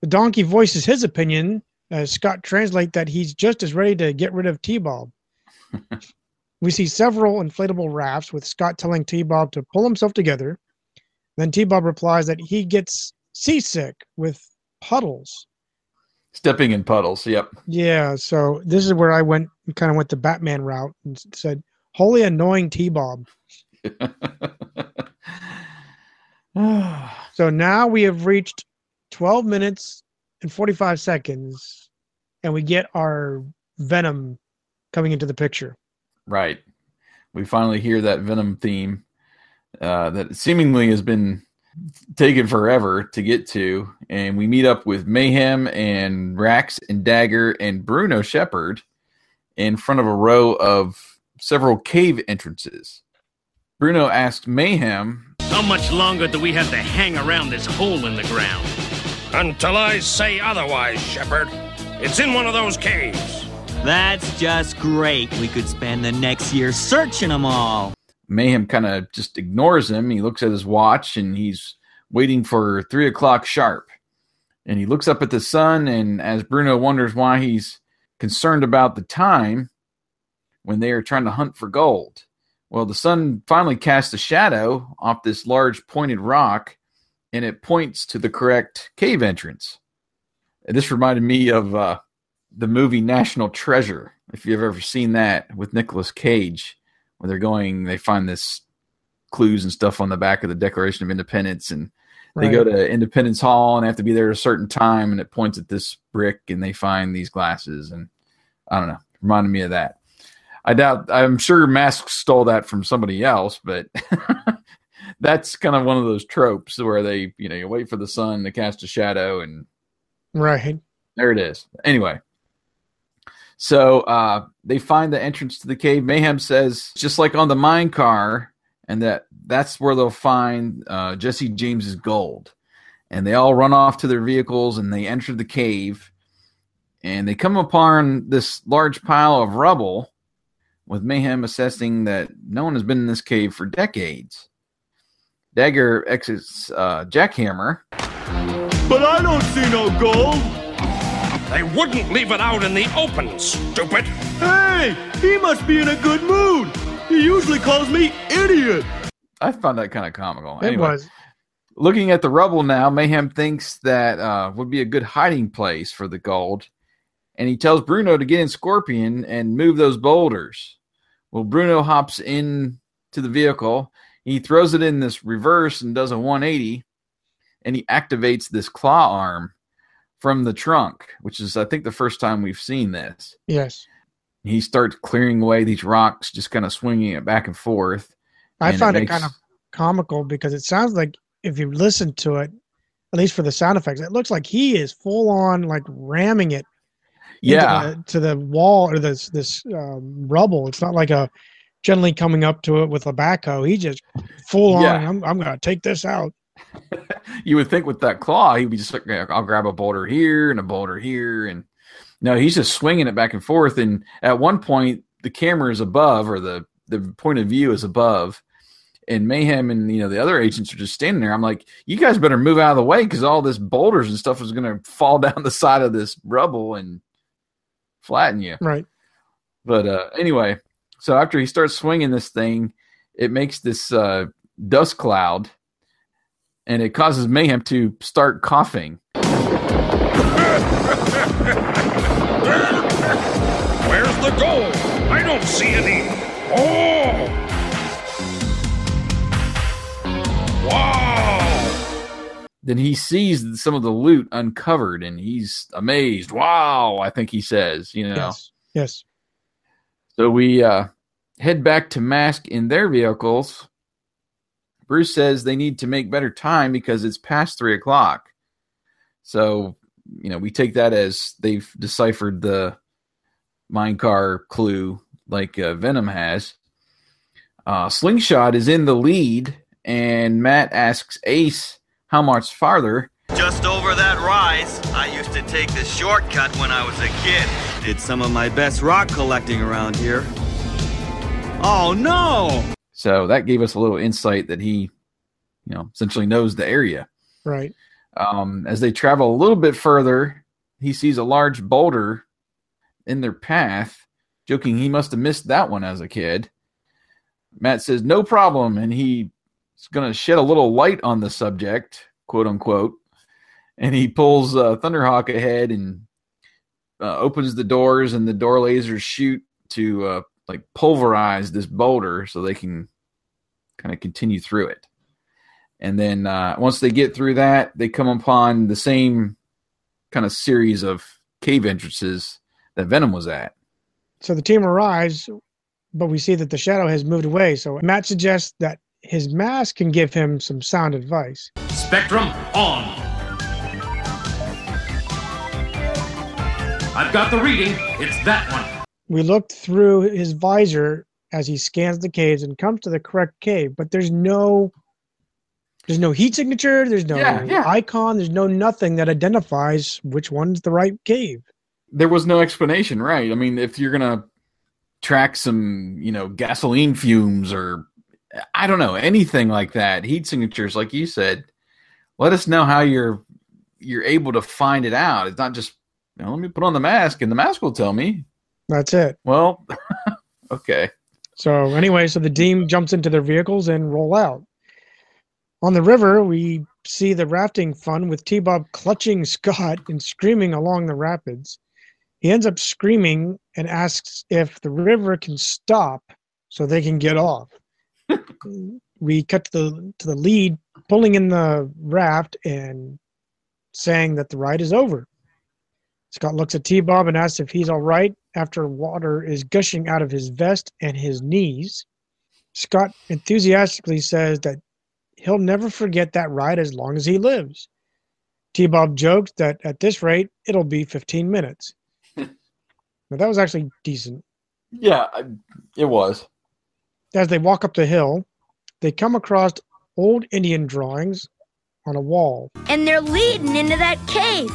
The donkey voices his opinion as Scott translate that he's just as ready to get rid of T Bob. we see several inflatable rafts with Scott telling T Bob to pull himself together. Then T Bob replies that he gets seasick with puddles. Stepping in puddles. Yep. Yeah, so this is where I went kind of went the Batman route and said, "Holy annoying T Bob." so now we have reached 12 minutes and 45 seconds, and we get our Venom coming into the picture. Right. We finally hear that Venom theme uh, that seemingly has been taken forever to get to. And we meet up with Mayhem and Rax and Dagger and Bruno Sheppard in front of a row of several cave entrances. Bruno asked Mayhem, How much longer do we have to hang around this hole in the ground? Until I say otherwise, Sheppard. It's in one of those caves. That's just great. We could spend the next year searching them all. Mayhem kind of just ignores him. He looks at his watch and he's waiting for three o'clock sharp. And he looks up at the sun, and as Bruno wonders why he's concerned about the time when they are trying to hunt for gold. Well, the sun finally casts a shadow off this large pointed rock, and it points to the correct cave entrance. This reminded me of uh, the movie National Treasure, if you've ever seen that with Nicolas Cage where they're going, they find this clues and stuff on the back of the Declaration of Independence, and they go to Independence Hall and have to be there at a certain time, and it points at this brick, and they find these glasses, and I don't know, reminded me of that. I doubt, I'm sure Mask stole that from somebody else, but that's kind of one of those tropes where they, you know, you wait for the sun to cast a shadow, and Right. there it is. Anyway, so uh, they find the entrance to the cave. Mayhem says, just like on the mine car, and that that's where they'll find uh, Jesse James's gold. And they all run off to their vehicles and they enter the cave. And they come upon this large pile of rubble, with Mayhem assessing that no one has been in this cave for decades. Dagger exits uh, Jackhammer. But I don't see no gold. They wouldn't leave it out in the open, stupid. Hey, he must be in a good mood. He usually calls me idiot. I found that kind of comical. It Anyway, was. Looking at the rubble now, Mayhem thinks that uh, would be a good hiding place for the gold, and he tells Bruno to get in Scorpion and move those boulders. Well, Bruno hops in to the vehicle. He throws it in this reverse and does a 180, and he activates this claw arm from the trunk, which is, I think, the first time we've seen this. Yes. He starts clearing away these rocks, just kind of swinging it back and forth. I and found it, makes- kind of comical because it sounds like if you listen to it, at least for the sound effects, it looks like he is full on like ramming it Yeah. the, to the wall or this this um, rubble. It's not like a gently coming up to it with a backhoe. He just full on. Yeah. I'm, I'm gonna take this out. you would think with that claw, he'd be just like, I'll grab a boulder here and a boulder here. And no, he's just swinging it back and forth. And at one point, the camera is above, or the, the point of view is above. And Mayhem and you know the other agents are just standing there. I'm like, you guys better move out of the way because all this boulders and stuff is going to fall down the side of this rubble and flatten you. Right. But uh, anyway, so after he starts swinging this thing, it makes this uh, dust cloud, and it causes Mayhem to start coughing. Where's the gold? I don't see any. Oh! Wow! Then he sees some of the loot uncovered, and he's amazed. Wow! I think he says, you know. Yes. Yes. So we uh, head back to Mask in their vehicles. Bruce says they need to make better time because it's past three o'clock. So, you know, we take that as they've deciphered the minecar clue like uh, Venom has. Uh, Slingshot is in the lead, and Matt asks Ace how much farther. Just over that rise, I used to take the shortcut when I was a kid. Did some of my best rock collecting around here. Oh no! So that gave us a little insight that he, you know, essentially knows the area. Right. Um, as they travel a little bit further, he sees a large boulder in their path, joking he must have missed that one as a kid. Matt says, No problem. And he's going to shed a little light on the subject, quote unquote. And he pulls uh, Thunderhawk ahead and uh, opens the doors, and the door lasers shoot to uh, like pulverize this boulder so they can kind of continue through it. And then uh, once they get through that, they come upon the same kind of series of cave entrances that Venom was at. So the team arrives, but we see that the shadow has moved away. So Matt suggests that his mask can give him some sound advice. Spectrum on. I've got the reading. It's that one. We looked through his visor as he scans the caves and comes to the correct cave, but there's no there's no heat signature, there's no Yeah, yeah. icon, there's no nothing that identifies which one's the right cave. There was no explanation, right? I mean, if you're gonna track some, you know, gasoline fumes or I don't know anything like that, heat signatures, like you said, let us know how you're you're able to find it out. It's not just you know, let me put on the mask and the mask will tell me. That's it. Well, okay. So anyway, so the team jumps into their vehicles and roll out. On the river, we see the rafting fun with T-Bob clutching Scott and screaming along the rapids. He ends up screaming and asks if the river can stop so they can get off. we cut to the to the lead pulling in the raft and saying that the ride is over. Scott looks at T Bob and asks if he's all right after water is gushing out of his vest and his knees. Scott enthusiastically says that he'll never forget that ride as long as he lives. T Bob jokes that at this rate, it'll be 15 minutes. now, that was actually decent. Yeah, I- it was. As they walk up the hill, they come across old Indian drawings on a wall. And they're leading into that cave.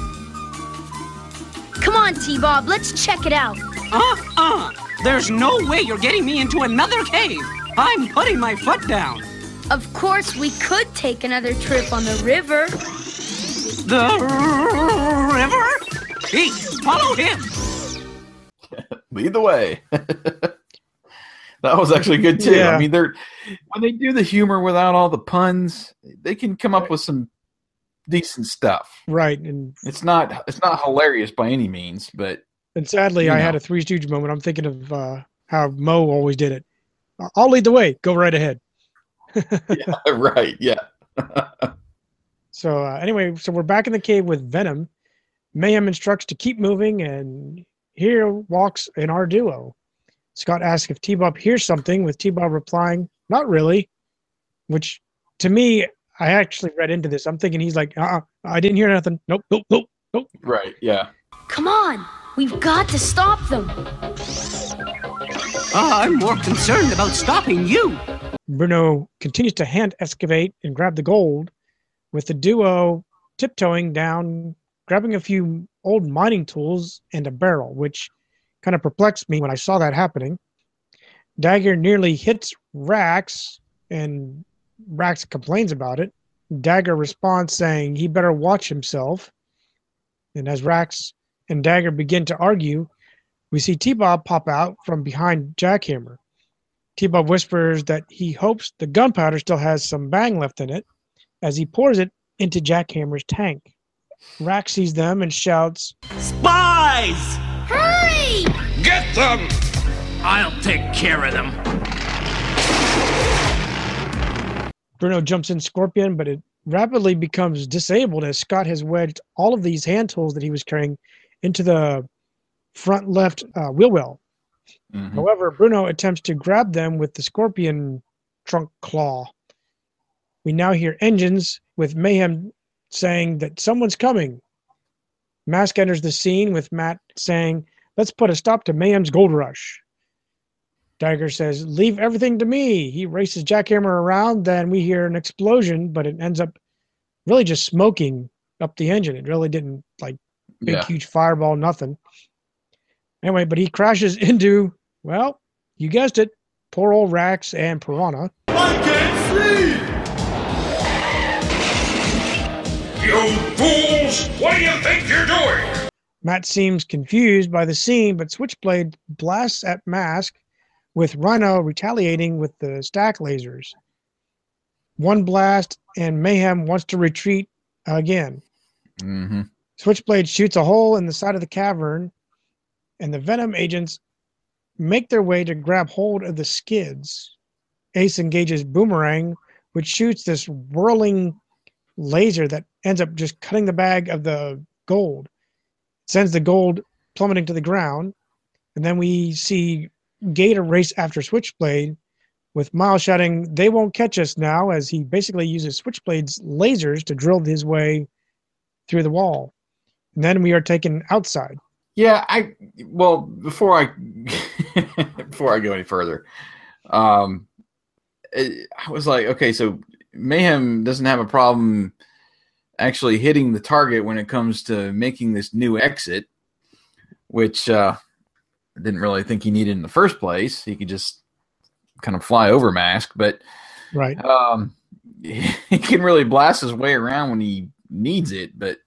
Come on, T-Bob, let's check it out. Uh-uh. There's no way you're getting me into another cave. I'm putting my foot down. Of course, we could take another trip on the river. The river? Pete, follow him. Lead the way. That was actually good too. Yeah. I mean, they're when they do the humor without all the puns, they can come up with some decent stuff. Right, and It's not it's not hilarious by any means, but and sadly, You I know. had a Three Stooge moment. I'm thinking of uh, how Moe always did it. I'll lead the way. Go right ahead. right, yeah. So uh, anyway, so we're back in the cave with Venom. Mayhem instructs to keep moving, and here walks in our duo. Scott asks if T-Bob hears something, with T-Bob replying, "Not really," which to me, I actually read into this. I'm thinking he's like, "Uh, uh I didn't hear nothing. Nope, nope, nope, nope." Right, yeah. Come on, we've got to stop them. Ah, I'm more concerned about stopping you. Bruno continues to hand excavate and grab the gold, with the duo tiptoeing down, grabbing a few old mining tools and a barrel, which kind of perplexed me when I saw that happening. Dagger nearly hits Rax, and Rax complains about it. Dagger responds saying he better watch himself. And as Rax and Dagger begin to argue, we see T Bob pop out from behind Jackhammer. T Bob whispers that he hopes the gunpowder still has some bang left in it as he pours it into Jackhammer's tank. Rax sees them and shouts, Spies! Hurry! Get them! I'll take care of them. Bruno jumps in Scorpion, but it rapidly becomes disabled as Scott has wedged all of these hand tools that he was carrying into the front left uh, wheel well. Mhm. However, Bruno attempts to grab them with the Scorpion trunk claw. We now hear engines with Mayhem saying that someone's coming. Mask enters the scene with Matt saying, Let's put a stop to Mayhem's gold rush. Dagger says, Leave everything to me. He races Jackhammer around. Then we hear an explosion, but it ends up really just smoking up the engine. It really didn't like big, Yeah. huge fireball, nothing. Anyway, but he crashes into, well, you guessed it, poor old Rax and Piranha. I can't see! You fools! What do you think you're doing? Matt seems confused by the scene, but Switchblade blasts at Mask, with Rhino retaliating with the stack lasers. One blast, and Mayhem wants to retreat again. Mm-hmm. Switchblade shoots a hole in the side of the cavern, and the Venom agents make their way to grab hold of the skids. Ace engages Boomerang, which shoots this whirling laser that ends up just cutting the bag of the gold. Sends the gold plummeting to the ground. And then we see Gator race after Switchblade, with Miles shouting, They won't catch us now, as he basically uses Switchblade's lasers to drill his way through the wall. And then we are taken outside. Yeah, I well before I before I go any further, um, it, I was like, okay, so Mayhem doesn't have a problem actually hitting the target when it comes to making this new exit, which uh, I didn't really think he needed in the first place. He could just kind of fly over Mask, but Right. um, he can really blast his way around when he needs it, but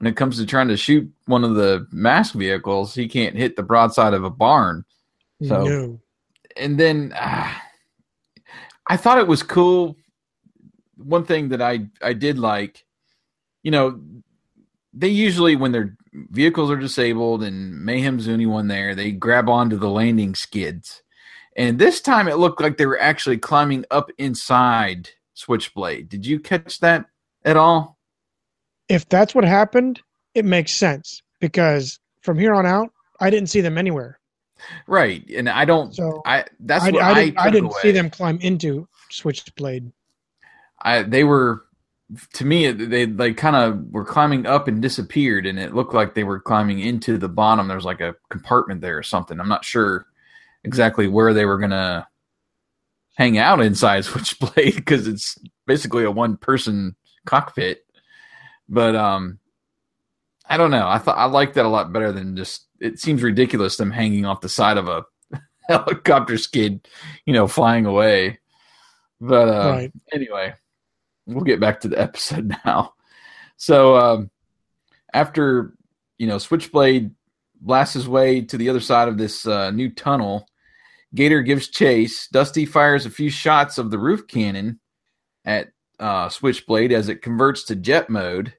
when it comes to trying to shoot one of the mask vehicles, he can't hit the broadside of a barn. So, No. and then uh, I thought it was cool. One thing that I I did like, you know, they usually when their vehicles are disabled and Mayhem's the only one there, they grab onto the landing skids. And this time it looked like they were actually climbing up inside Switchblade. Did you catch that at all? If that's what happened, it makes sense because from here on out, I didn't see them anywhere. Right. And I don't So I that's I, what I I, didn't, I didn't see them climb into Switchblade. I they were to me they they kind of were climbing up and disappeared and it looked like they were climbing into the bottom there's like a compartment there or something i'm not sure exactly where they were gonna hang out inside switchblade because it's basically a one person cockpit but um i don't know i thought i liked that a lot better than just it seems ridiculous them hanging off the side of a helicopter skid you know flying away but uh, Right. anyway we'll get back to the episode now. So um, after you know Switchblade blasts his way to the other side of this uh, new tunnel, Gator gives chase. Dusty fires a few shots of the roof cannon at uh, Switchblade as it converts to jet mode.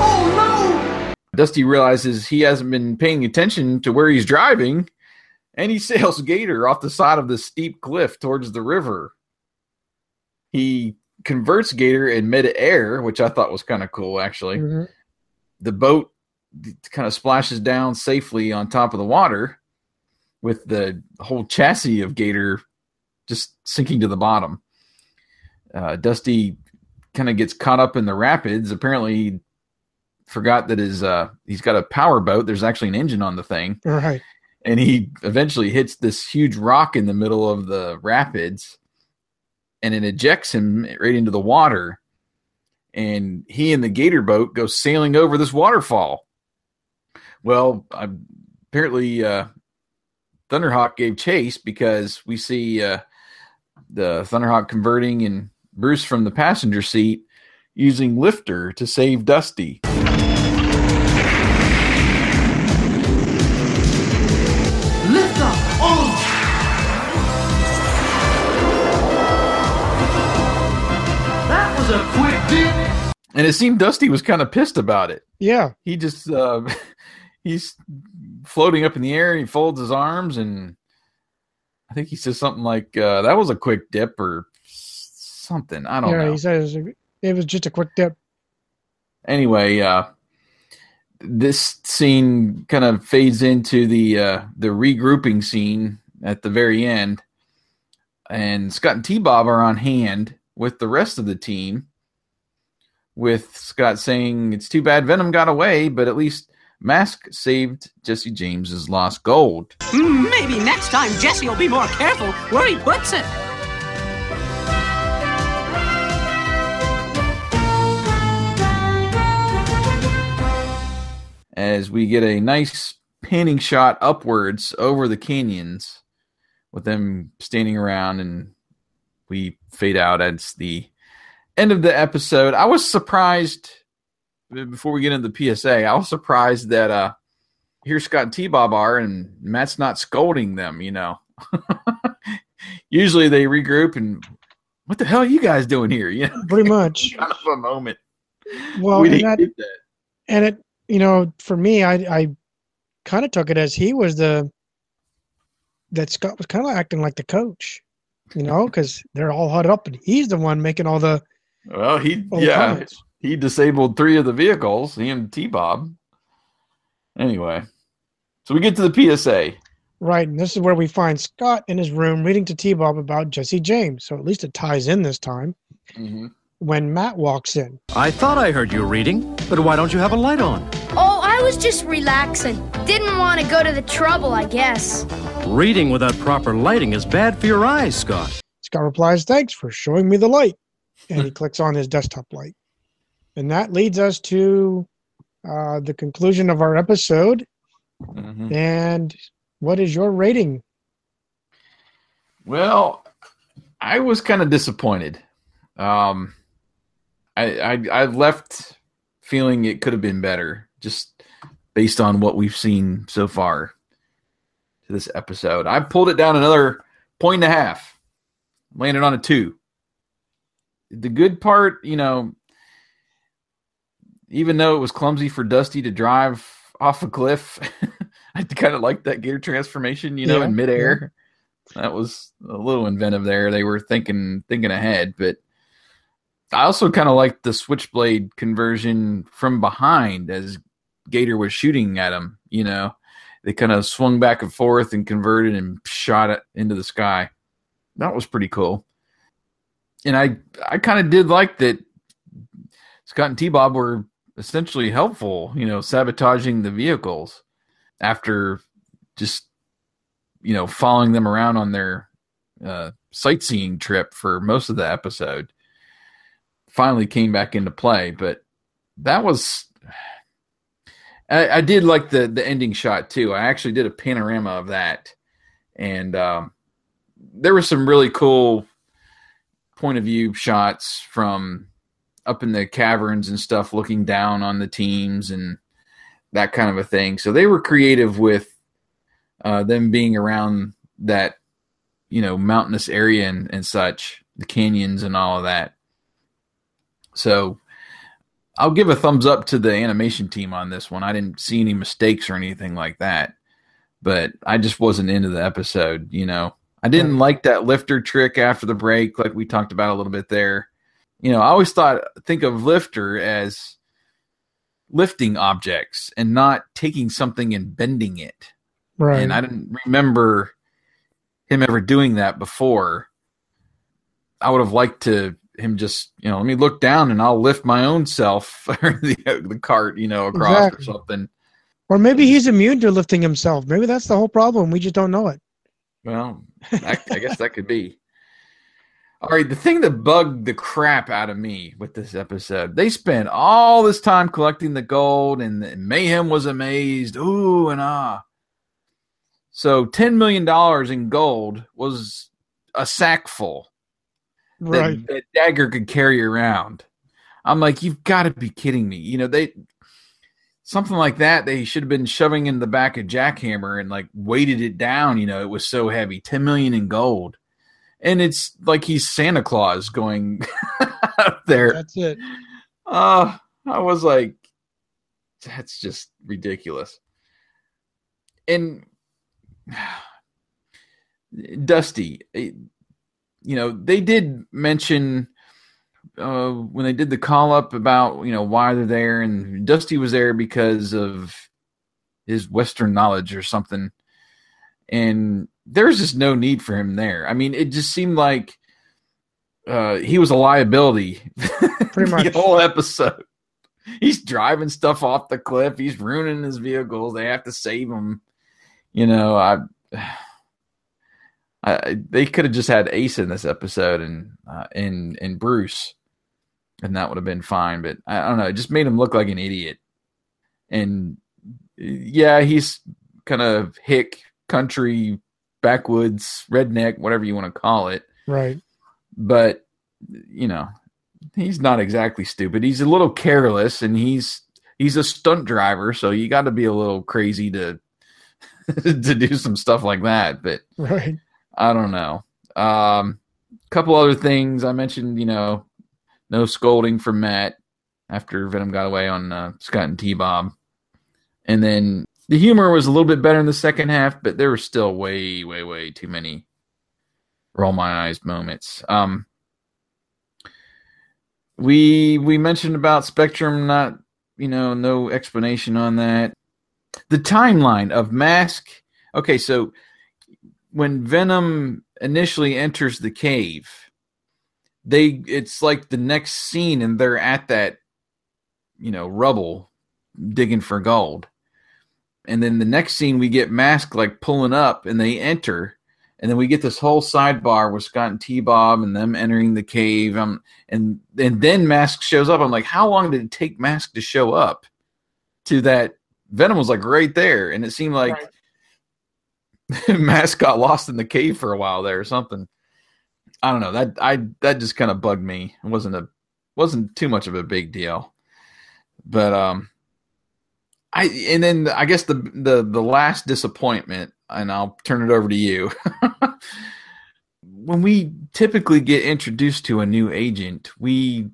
Oh Dusty realizes he hasn't been paying attention to where he's driving, and he sails Gator off the side of the steep cliff towards the river. He converts Gator in mid-air, which I thought was kind of cool, actually. Mhm. The boat kind of splashes down safely on top of the water, with the whole chassis of Gator just sinking to the bottom. Uh, Dusty kind of gets caught up in the rapids. Apparently, he forgot that his uh, he's got a power boat. There's actually an engine on the thing Right. and he eventually hits this huge rock in the middle of the rapids and it ejects him right into the water and he and the gator boat go sailing over this waterfall well I, apparently uh, thunderhawk gave chase because we see uh, the thunderhawk converting and bruce from the passenger seat using lifter to save dusty Lift up! Oh! That was a quick dip! and it seemed dusty was kind of pissed about it Yeah. he just uh, he's floating up in the air and he folds his arms and i think he says something like uh, that was a quick dip or something i don't yeah, know Yeah, he says it was just a quick dip. anyway uh, this scene kind of fades into the uh, the regrouping scene at the very end and scott and t-bob are on hand with the rest of the team with scott saying it's too bad venom got away but at least mask saved jesse james's lost gold Maybe next time Jesse will be more careful where he puts it. as we get a nice panning shot upwards over the canyons with them standing around and we fade out as the end of the episode. I was surprised before we get into the PSA, I was surprised that uh here Scott and T Bob are and Matt's not scolding them, you know. Usually they regroup and what the hell are you guys doing here? You know, Pretty much. kind of a moment. Well, we and didn't that, get that. and it, you know, for me, I, I kind of took it as he was the that Scott was kind of acting like the coach, you know, because they're all huddled up and he's the one making all the Well, he all yeah. He disabled three of the vehicles. He and T Bob. Anyway, so we get to the PSA. Right, and this is where we find Scott in his room reading to T Bob about Jesse James. So at least it ties in this time. Mm-hmm. When Matt walks in, I thought I heard you reading, but why don't you have a light on? Oh, I was just relaxing. Didn't want to go to the trouble, I guess. Reading without proper lighting is bad for your eyes, Scott. Scott replies, "Thanks for showing me the light," and he clicks on his desktop light, and that leads us to uh, the conclusion of our episode. Mm-hmm. And what is your rating? Well, I was kind of disappointed. Um, I, I I left feeling it could have been better, just based on what we've seen so far to this episode. I pulled it down another point and a half, landed on a two. The good part, you know, even though it was clumsy for Dusty to drive off a cliff, I kind of liked that gear transformation, you know, Yeah, in midair. That was a little inventive there. They were thinking thinking ahead, but I also kind of liked the switchblade conversion from behind as Gator was shooting at him. You know, they kind of swung back and forth and converted and shot it into the sky. That was pretty cool. And I I kind of did like that. Scott and T Bob were essentially helpful. You know, sabotaging the vehicles after just you know following them around on their uh, sightseeing trip for most of the episode finally came back into play but that was I, I did like the the ending shot too i actually did a panorama of that and um, there were some really cool point of view shots from up in the caverns and stuff, looking down on the teams and that kind of a thing. So they were creative with uh, them being around that, you know, mountainous area and, and such, the canyons and all of that. So I'll give a thumbs up to the animation team on this one. I didn't see any mistakes or anything like that, but I just wasn't into the episode, you know. I didn't like that lifter trick after the break, like we talked about a little bit there. You know, I always thought think of lifter as lifting objects and not taking something and bending it. Right. And I didn't remember him ever doing that before. I would have liked to him just, you know, let me look down and I'll lift my own self or the, the cart, you know, across exactly. or something. Or maybe he's immune to lifting himself. Maybe that's the whole problem. We just don't know it. Well, I, I guess that could be. All right, the thing that bugged the crap out of me with this episode, they spent all this time collecting the gold, and, Mayhem was amazed. Ooh and ah. So ten million dollars in gold was a sack full right. that, that Dagger could carry around. I'm like, you've got to be kidding me. You know, they something like that they should have been shoving in the back of Jackhammer and like weighted it down. You know, it was so heavy, ten million in gold, and it's like he's Santa Claus going up there. That's it. Uh, I was like, that's just ridiculous. And Dusty, eh, you know, they did mention uh, when they did the call up about you know why they're there, and Dusty was there because of his Western knowledge or something, and there's just no need for him there. I mean, it just seemed like uh, he was a liability pretty much the whole episode. He's driving stuff off the cliff. He's ruining his vehicles. They have to save him. You know, I I, they could have just had Ace in this episode and uh, and and Bruce, and that would have been fine. But I, I don't know. It just made him look like an idiot. And yeah, he's kind of hick country, backwoods, redneck, whatever you want to call it. Right. But you know, he's not exactly stupid. He's a little careless, and he's he's a stunt driver, so you got to be a little crazy to to do some stuff like that. But right I don't know. Um, couple other things I mentioned. You know, no scolding from Matt after Venom got away on uh, Scott and T Bob, and then the humor was a little bit better in the second half, but there were still way, way, way too many roll my eyes moments. Um, we we mentioned about Spectrum, not you know, no explanation on that. The timeline of Mask. Okay, so when Venom initially enters the cave, they it's like the next scene and they're at that you know rubble digging for gold. And then the next scene we get Mask like pulling up and they enter and then we get this whole sidebar with Scott and T Bob and them entering the cave. Um, and and then Mask shows up. I'm like, how long did it take Mask to show up to that? Venom was like right there, and it seemed like right. Mask got lost in the cave for a while there or something. I don't know. That I that just kind of bugged me. It wasn't a wasn't too much of a big deal. But um I and then I guess the the the last disappointment and I'll turn it over to you. when we typically get introduced to a new agent, we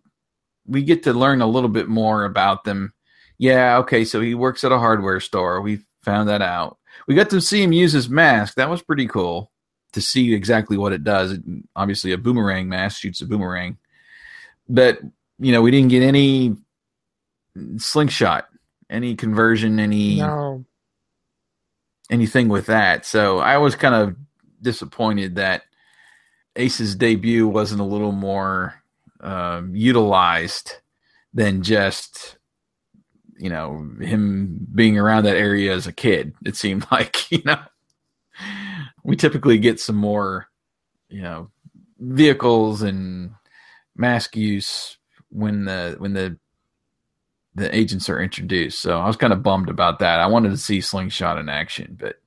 we get to learn a little bit more about them. Yeah, okay, so he works at a hardware store. We found that out we got to see him use his mask. That was pretty cool to see exactly what it does. It, obviously, a boomerang mask shoots a boomerang, but you know we didn't get any slingshot, any conversion, any no. anything with that. So I was kind of disappointed that Ace's debut wasn't a little more uh, utilized than just you know him being around that area as a kid. It seemed like you know we typically get some more you know vehicles and mask use when the when the the agents are introduced. So I was kind of bummed about that. I wanted to see Slingshot in action, but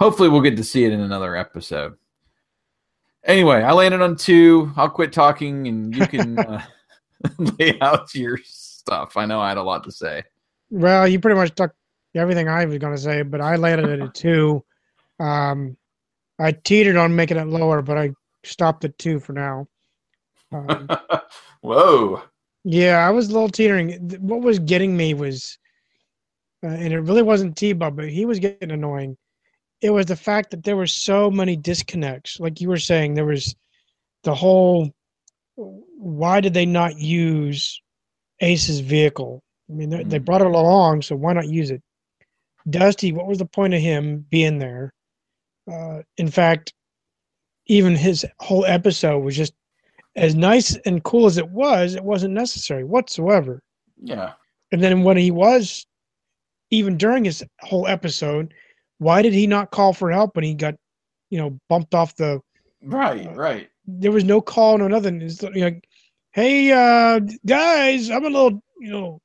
hopefully we'll get to see it in another episode. Anyway, I landed on two. I'll quit talking and you can uh, lay out your stuff. I know I had a lot to say. Well, you pretty much took everything I was going to say, but I landed at a two. Um, I teetered on making it lower, but I stopped at two for now. Um, Whoa. Yeah, I was a little teetering. What was getting me was, uh, and it really wasn't T-Bob, but he was getting annoying. It was the fact that there were so many disconnects. Like you were saying, there was the whole. Why did they not use Ace's vehicle? I mean, they, they brought it along, so why not use it? Dusty, what was the point of him being there? Uh, in fact, even his whole episode was just as nice and cool as it was, it wasn't necessary whatsoever. Yeah. And then when he was, even during his whole episode, why did he not call for help when he got, you know, bumped off the? Right, right. There was no call, no nothing. It's like, hey, uh, guys, I'm a little, you know,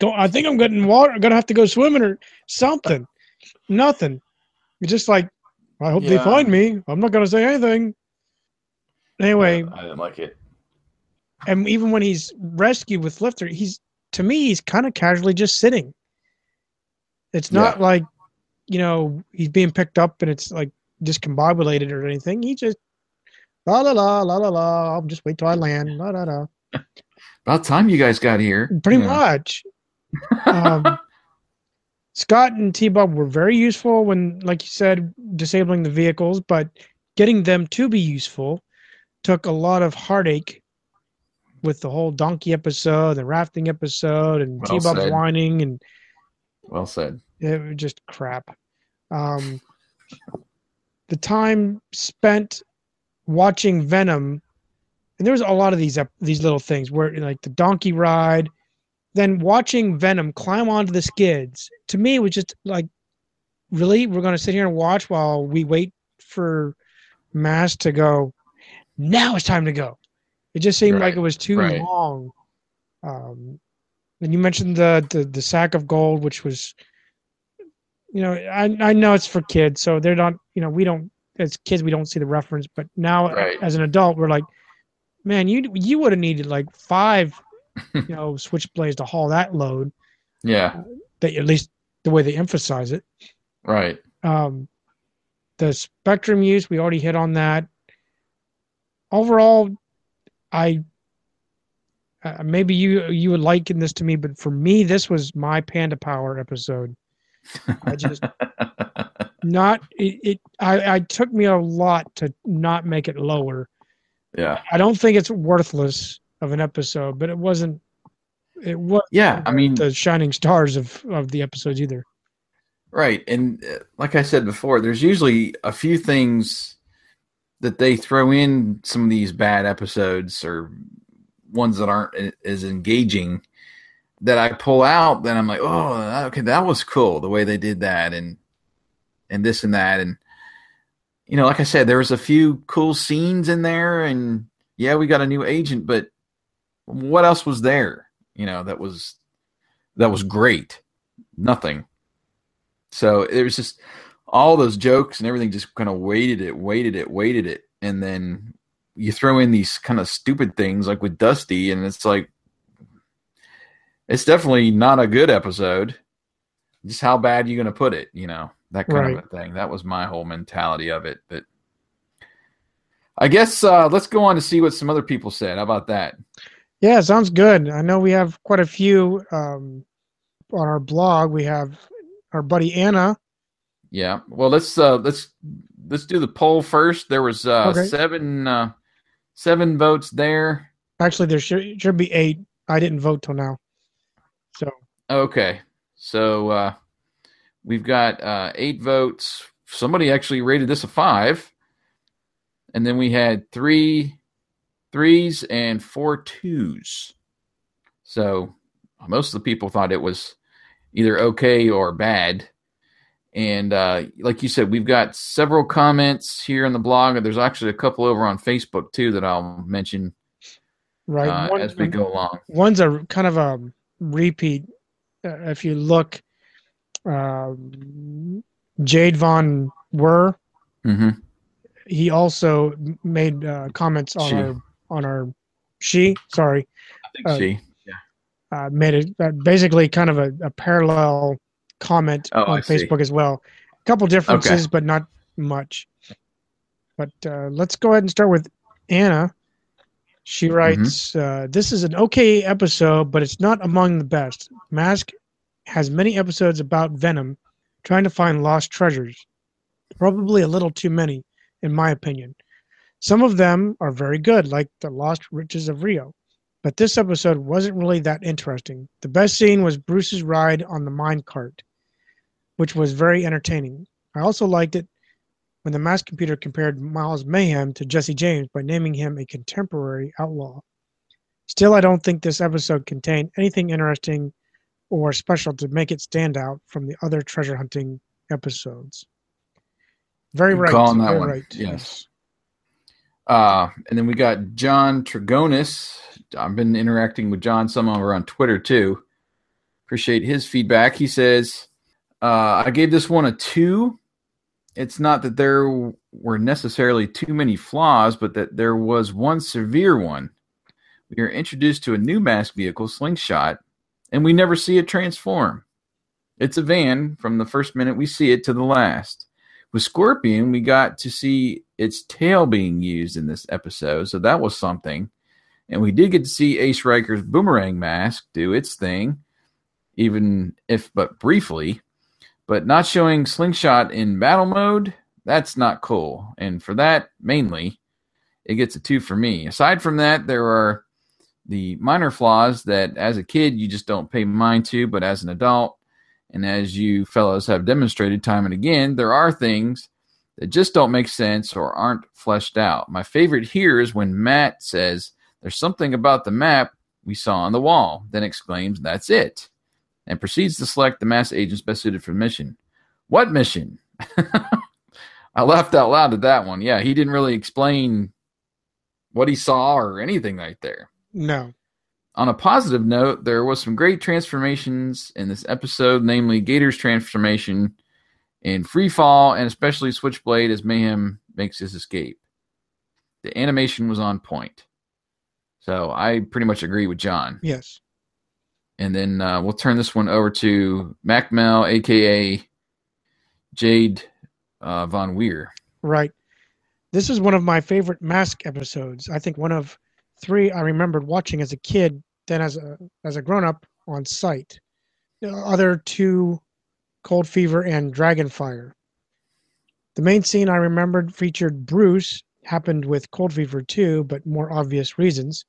don't. I think I'm getting water. I'm gonna have to go swimming or something. Nothing. It's just like, I hope they find me. I'm not gonna say anything. Anyway, I didn't like it. and even when he's rescued with Lifter, he's to me he's kind of casually just sitting. It's not Yeah. like you know he's being picked up and it's like discombobulated or anything. He just la la la la la la. I'll just wait till I land. La la la. About time you guys got here. Pretty Yeah. much. um, Scott and T Bob were very useful when, like you said, disabling the vehicles, but getting them to be useful took a lot of heartache with the whole donkey episode, the rafting episode, and Well T Bob's said. whining, and Well said. it was just crap. Um, the time spent watching Venom, and there was a lot of these ep- these little things where like the donkey ride, then watching Venom climb onto the skids. To me, it was just like, really, we're gonna sit here and watch while we wait for Mask to go. Now it's time to go. It just seemed like it was too right. long. Um, and you mentioned the, the the sack of gold, which was, you know, I I know it's for kids, so they're not, you know, we don't as kids we don't see the reference, but now Right. as an adult we're like, man, you you would have needed like five, you know, switchblades to haul that load. Yeah. That at least the way they emphasize it. Right. Um, the spectrum use we already hit on that. Overall, I uh, maybe you you would liken this to me, but for me, this was my Panda Power episode. I just not it. it I, I took me a lot to not make it lower. Yeah. I don't think it's worthless of an episode, but it wasn't. It was Yeah, I mean- the shining stars of of the episodes either. Right. And uh, like I said before, there's usually a few things that they throw in some of these bad episodes or ones that aren't as engaging that I pull out. Then I'm like, oh, okay, that was cool the way they did that, and and this and that, and you know, like I said, there was a few cool scenes in there, and yeah, we got a new agent, but what else was there? You know, that was that was great. Nothing. So it was just all those jokes and everything just kind of weighted it, weighted it, weighted it. And then you throw in these kind of stupid things like with Dusty, and it's like, it's definitely not a good episode. Just how bad you going to put it, you know, that kind Right. of a thing. That was my whole mentality of it. But I guess uh, let's go on to see what some other people said. How about that? Yeah, sounds good. I know we have quite a few um, on our blog. We have our buddy Anna. Yeah. Well, let's uh let's let's do the poll first. There was uh Okay. seven uh seven votes there. Actually, there should should be eight. I didn't vote till now. So Okay. So uh we've got uh eight votes. Somebody actually rated this a five. And then we had three threes and four twos. So most of the people thought it was either okay or bad. And uh, like you said, we've got several comments here on the blog. There's actually a couple over on Facebook too that I'll mention right uh, one- as we go along. One's a kind of a repeat. Uh, if you look, um, Jade Von Wer, hmm he also made uh, comments on She. our on our she sorry think uh, she. uh, made it uh, basically kind of a, a parallel comment Oh, on I see. Facebook as well. A couple differences, but not much. But uh, let's go ahead and start with Anna. She Mm-hmm. writes, uh, "This is an okay episode, but it's not among the best. Mask has many episodes about Venom trying to find lost treasures. Probably a little too many, in my opinion. Some of them are very good, like the Lost Riches of Rio. But this episode wasn't really that interesting. The best scene was Bruce's ride on the mine cart, which was very entertaining. I also liked it when the mask computer compared Miles Mayhem to Jesse James by naming him a contemporary outlaw. Still, I don't think this episode contained anything interesting or special to make it stand out from the other treasure hunting episodes. Very Good right. call on that one. right. Yes. Uh, and then we got John Trigonis. I've been interacting with John some over on Twitter too. Appreciate his feedback. He says, uh, I gave this one a two. It's not that there were necessarily too many flaws, but that there was one severe one. We are introduced to a new mask vehicle, Slingshot, and we never see it transform. It's a van from the first minute we see it to the last. With Scorpion, we got to see its tail being used in this episode, so that was something. And we did get to see Ace Riker's boomerang mask do its thing, even if but briefly. But not showing Slingshot in battle mode, that's not cool. And for that, mainly, it gets a two for me. Aside from that, there are the minor flaws that as a kid you just don't pay mind to, but as an adult, and as you fellows have demonstrated time and again, there are things that just don't make sense or aren't fleshed out. My favorite here is when Matt says, There's something about the map we saw on the wall, then exclaims, That's it, and proceeds to select the mask agents best suited for the mission. What mission? I laughed out loud at that one. Yeah, he didn't really explain what he saw or anything right there. No. On a positive note, there was some great transformations in this episode, namely Gator's transformation in free fall and especially Switchblade as Mayhem makes his escape. The animation was on point. So I pretty much agree with John. Yes. And then uh, we'll turn this one over to Macmel, aka Jade uh, Von Weir. Right. This is one of my favorite Mask episodes. I think one of three I remembered watching as a kid, then as a as a grown up on site. The other two, Cold Fever and Dragonfire. The main scene I remembered featured Bruce, happened with Cold Fever too, but more obvious reasons.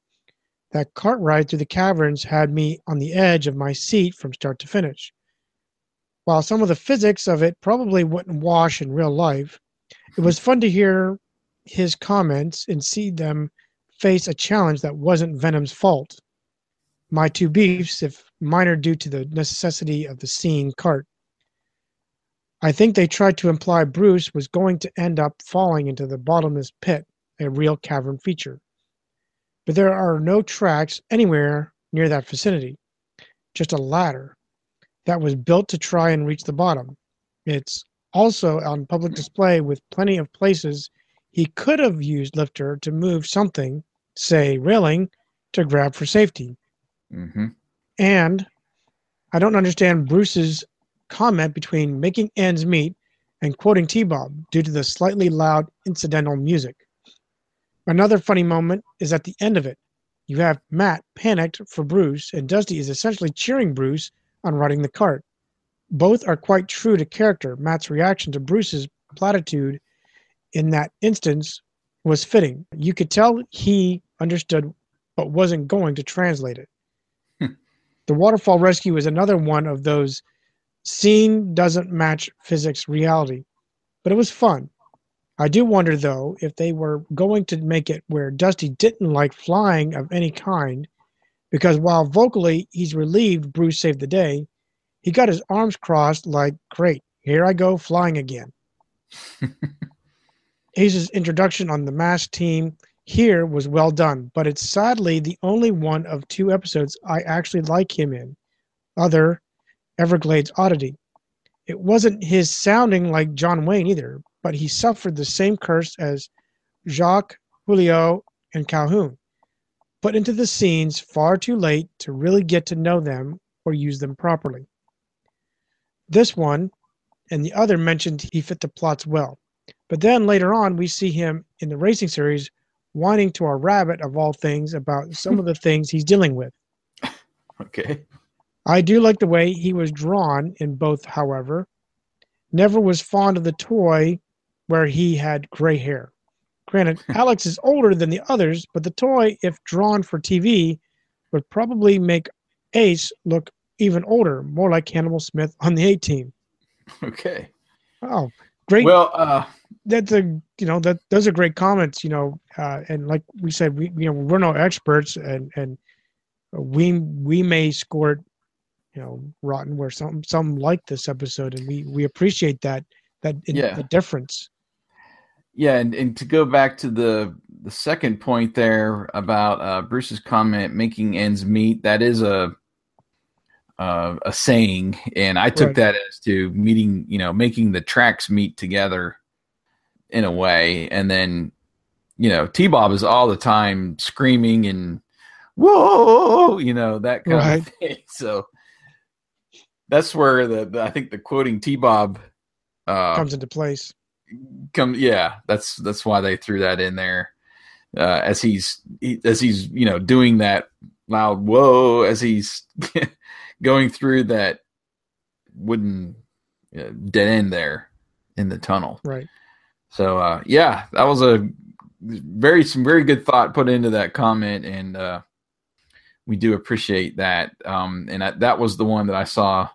That cart ride through the caverns had me on the edge of my seat from start to finish. While some of the physics of it probably wouldn't wash in real life, it was fun to hear his comments and see them face a challenge that wasn't Venom's fault. My two beefs, if minor due to the necessity of the scene cart. I think they tried to imply Bruce was going to end up falling into the bottomless pit, a real cavern feature. But there are no tracks anywhere near that vicinity, just a ladder that was built to try and reach the bottom. It's also on public display with plenty of places he could have used lifter to move something, say railing, to grab for safety. Mm-hmm. And I don't understand Bruce's comment between making ends meet and quoting T Bob due to the slightly loud incidental music. Another funny moment is at the end of it. You have Matt panicked for Bruce, and Dusty is essentially cheering Bruce on riding the cart. Both are quite true to character. Matt's reaction to Bruce's platitude in that instance was fitting. You could tell he understood but wasn't going to translate it. Hmm. the waterfall rescue is another one of those scene doesn't match physics reality, but it was fun. I do wonder though if they were going to make it where Dusty didn't like flying of any kind, because while vocally he's relieved Bruce saved the day, he got his arms crossed like, great, here I go flying again. Ace's introduction on the mask team here was well done, but it's sadly the only one of two episodes I actually like him in, other Everglades Oddity. It wasn't his sounding like John Wayne either, but he suffered the same curse as Jacques, Julio, and Calhoun. put into the scenes far too late to really get to know them or use them properly. This one and the other mentioned he fit the plots well. But then later on, we see him in the racing series whining to our rabbit, of all things, about some of the things he's dealing with. Okay. I do like the way he was drawn in both, however. Never was fond of the toy where he had gray hair. Granted, Alex is older than the others, but the toy, if drawn for TV, would probably make Ace look even older, more like Hannibal Smith on the A team. Okay. Oh, great. Well, uh, that's a you know that those are great comments. You know, uh, and like we said, we you know we're no experts, and and we we may score it, you know, rotten where some some like this episode, and we we appreciate that that Yeah. the difference. Yeah, and, and to go back to the the second point there about uh, Bruce's comment, making ends meet. That is a uh, a saying, and I took Right. that as to meeting, you know, making the tracks meet together in a way, and then you know, T Bob is all the time screaming and whoa, you know, that kind Right. of thing. So that's where the, the I think the quoting T Bob uh, comes into place. Come yeah that's that's why they threw that in there uh as he's he, as he's you know doing that loud whoa as he's going through that wooden uh, dead end there in the tunnel Right. so uh yeah that was a very some very good thought put into that comment and uh we do appreciate that um and that, that was the one that i saw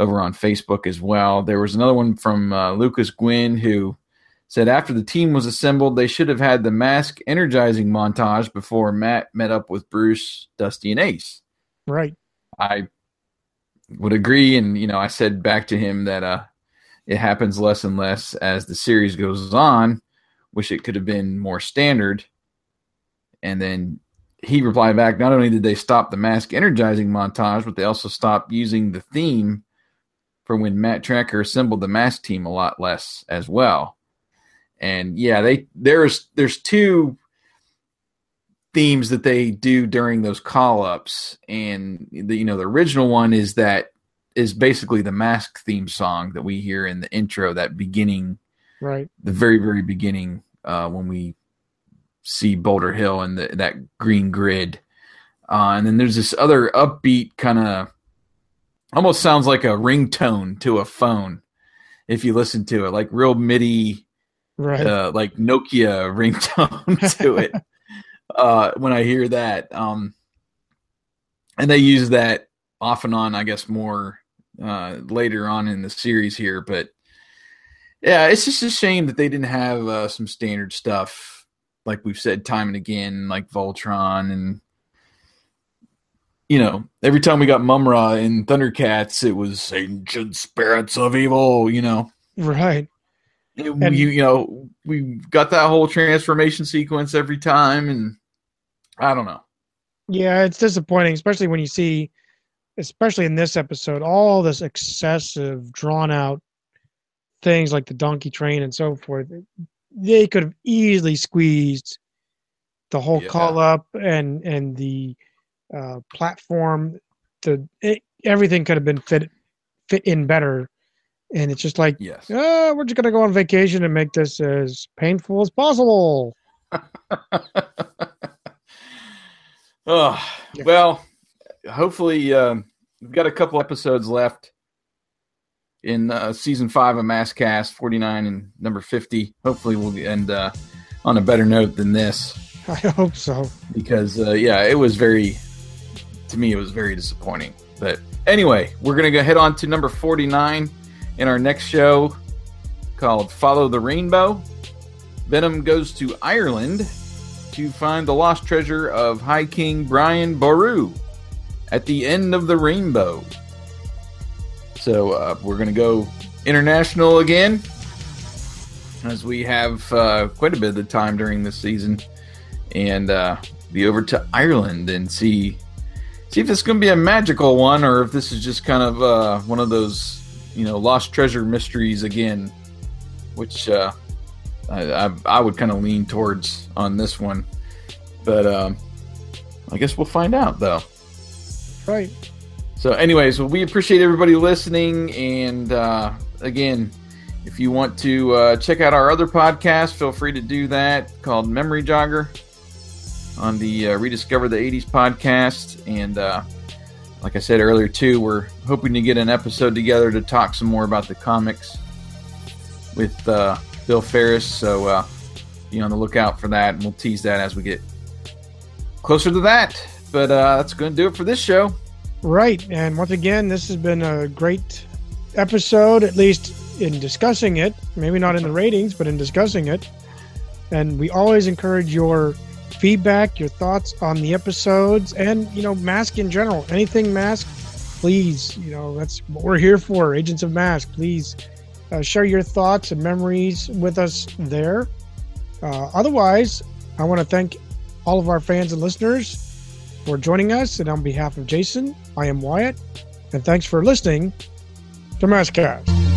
over on facebook as well there was another one from uh, lucas gwynn who said after the team was assembled they should have had the mask energizing montage before matt met up with bruce dusty and ace Right. I would agree, and you know, I said back to him that uh, it happens less and less as the series goes on. Wish it could have been more standard. And then he replied back: Not only did they stop the mask energizing montage, but they also stopped using the theme for when Matt Trakker assembled the mask team a lot less as well. And yeah, they there's there's two themes that they do during those call ups and the you know the original one is that is basically the mask theme song that we hear in the intro that beginning Right. the very very beginning uh when we see Boulder Hill and the, that green grid uh and then there's this other upbeat kind of almost sounds like a ringtone to a phone if you listen to it like real MIDI Right. uh, like Nokia ringtone to it uh, when I hear that. Um, and they use that off and on, I guess, more uh, later on in the series here. But yeah, it's just a shame that they didn't have uh, some standard stuff, like we've said time and again, like Voltron and. You know, every time we got Mumm-Ra in Thundercats, it was ancient spirits of evil. You know, Right. it- you you know we got that whole transformation sequence every time and i don't know Yeah, it's disappointing, especially when you see, especially in this episode, all this excessive, drawn out things like the donkey train and so forth. They could have easily squeezed the whole call up and and the uh, platform. The it, everything could have been fit fit in better, and it's just like, yes, oh, we're just gonna go on vacation and make this as painful as possible. oh well hopefully um, we've got a couple episodes left in uh, season five of Maskcast 49 and number 50 hopefully we'll end uh, on a better note than this I hope so. because uh, yeah, it was very to me it was very disappointing. But anyway, we're gonna go head on to number forty nine in our next show called "Follow the Rainbow." Venom goes to Ireland to find the lost treasure of High King Brian Boru at the end of the rainbow. So uh, we're gonna go international again, as we have uh, quite a bit of time during this season and uh, be over to Ireland and see see if this is going to be a magical one or if this is just kind of uh, one of those you know lost treasure mysteries again, which uh, I, I, I would kind of lean towards on this one. But um, I guess we'll find out though. Right. So, anyways, well, we appreciate everybody listening, and uh, again, if you want to uh, check out our other podcast, feel free to do that called Memory Jogger on the uh, Rediscover the 80s podcast. And uh, like I said earlier, too, we're hoping to get an episode together to talk some more about the comics with uh, Bill Ferris. So uh, be on the lookout for that, and we'll tease that as we get closer to that. But uh, that's going to do it for this show. Right. And once again, this has been a great episode, at least in discussing it. Maybe not in the ratings, but in discussing it. And we always encourage your feedback, your thoughts on the episodes, and, you know, Mask in general. Anything Mask, please, you know, that's what we're here for, Agents of Mask. Please uh, share your thoughts and memories with us there. Uh, otherwise, I want to thank all of our fans and listeners for joining us. And on behalf of Jason, I am Wyatt. And thanks for listening to Maskcast.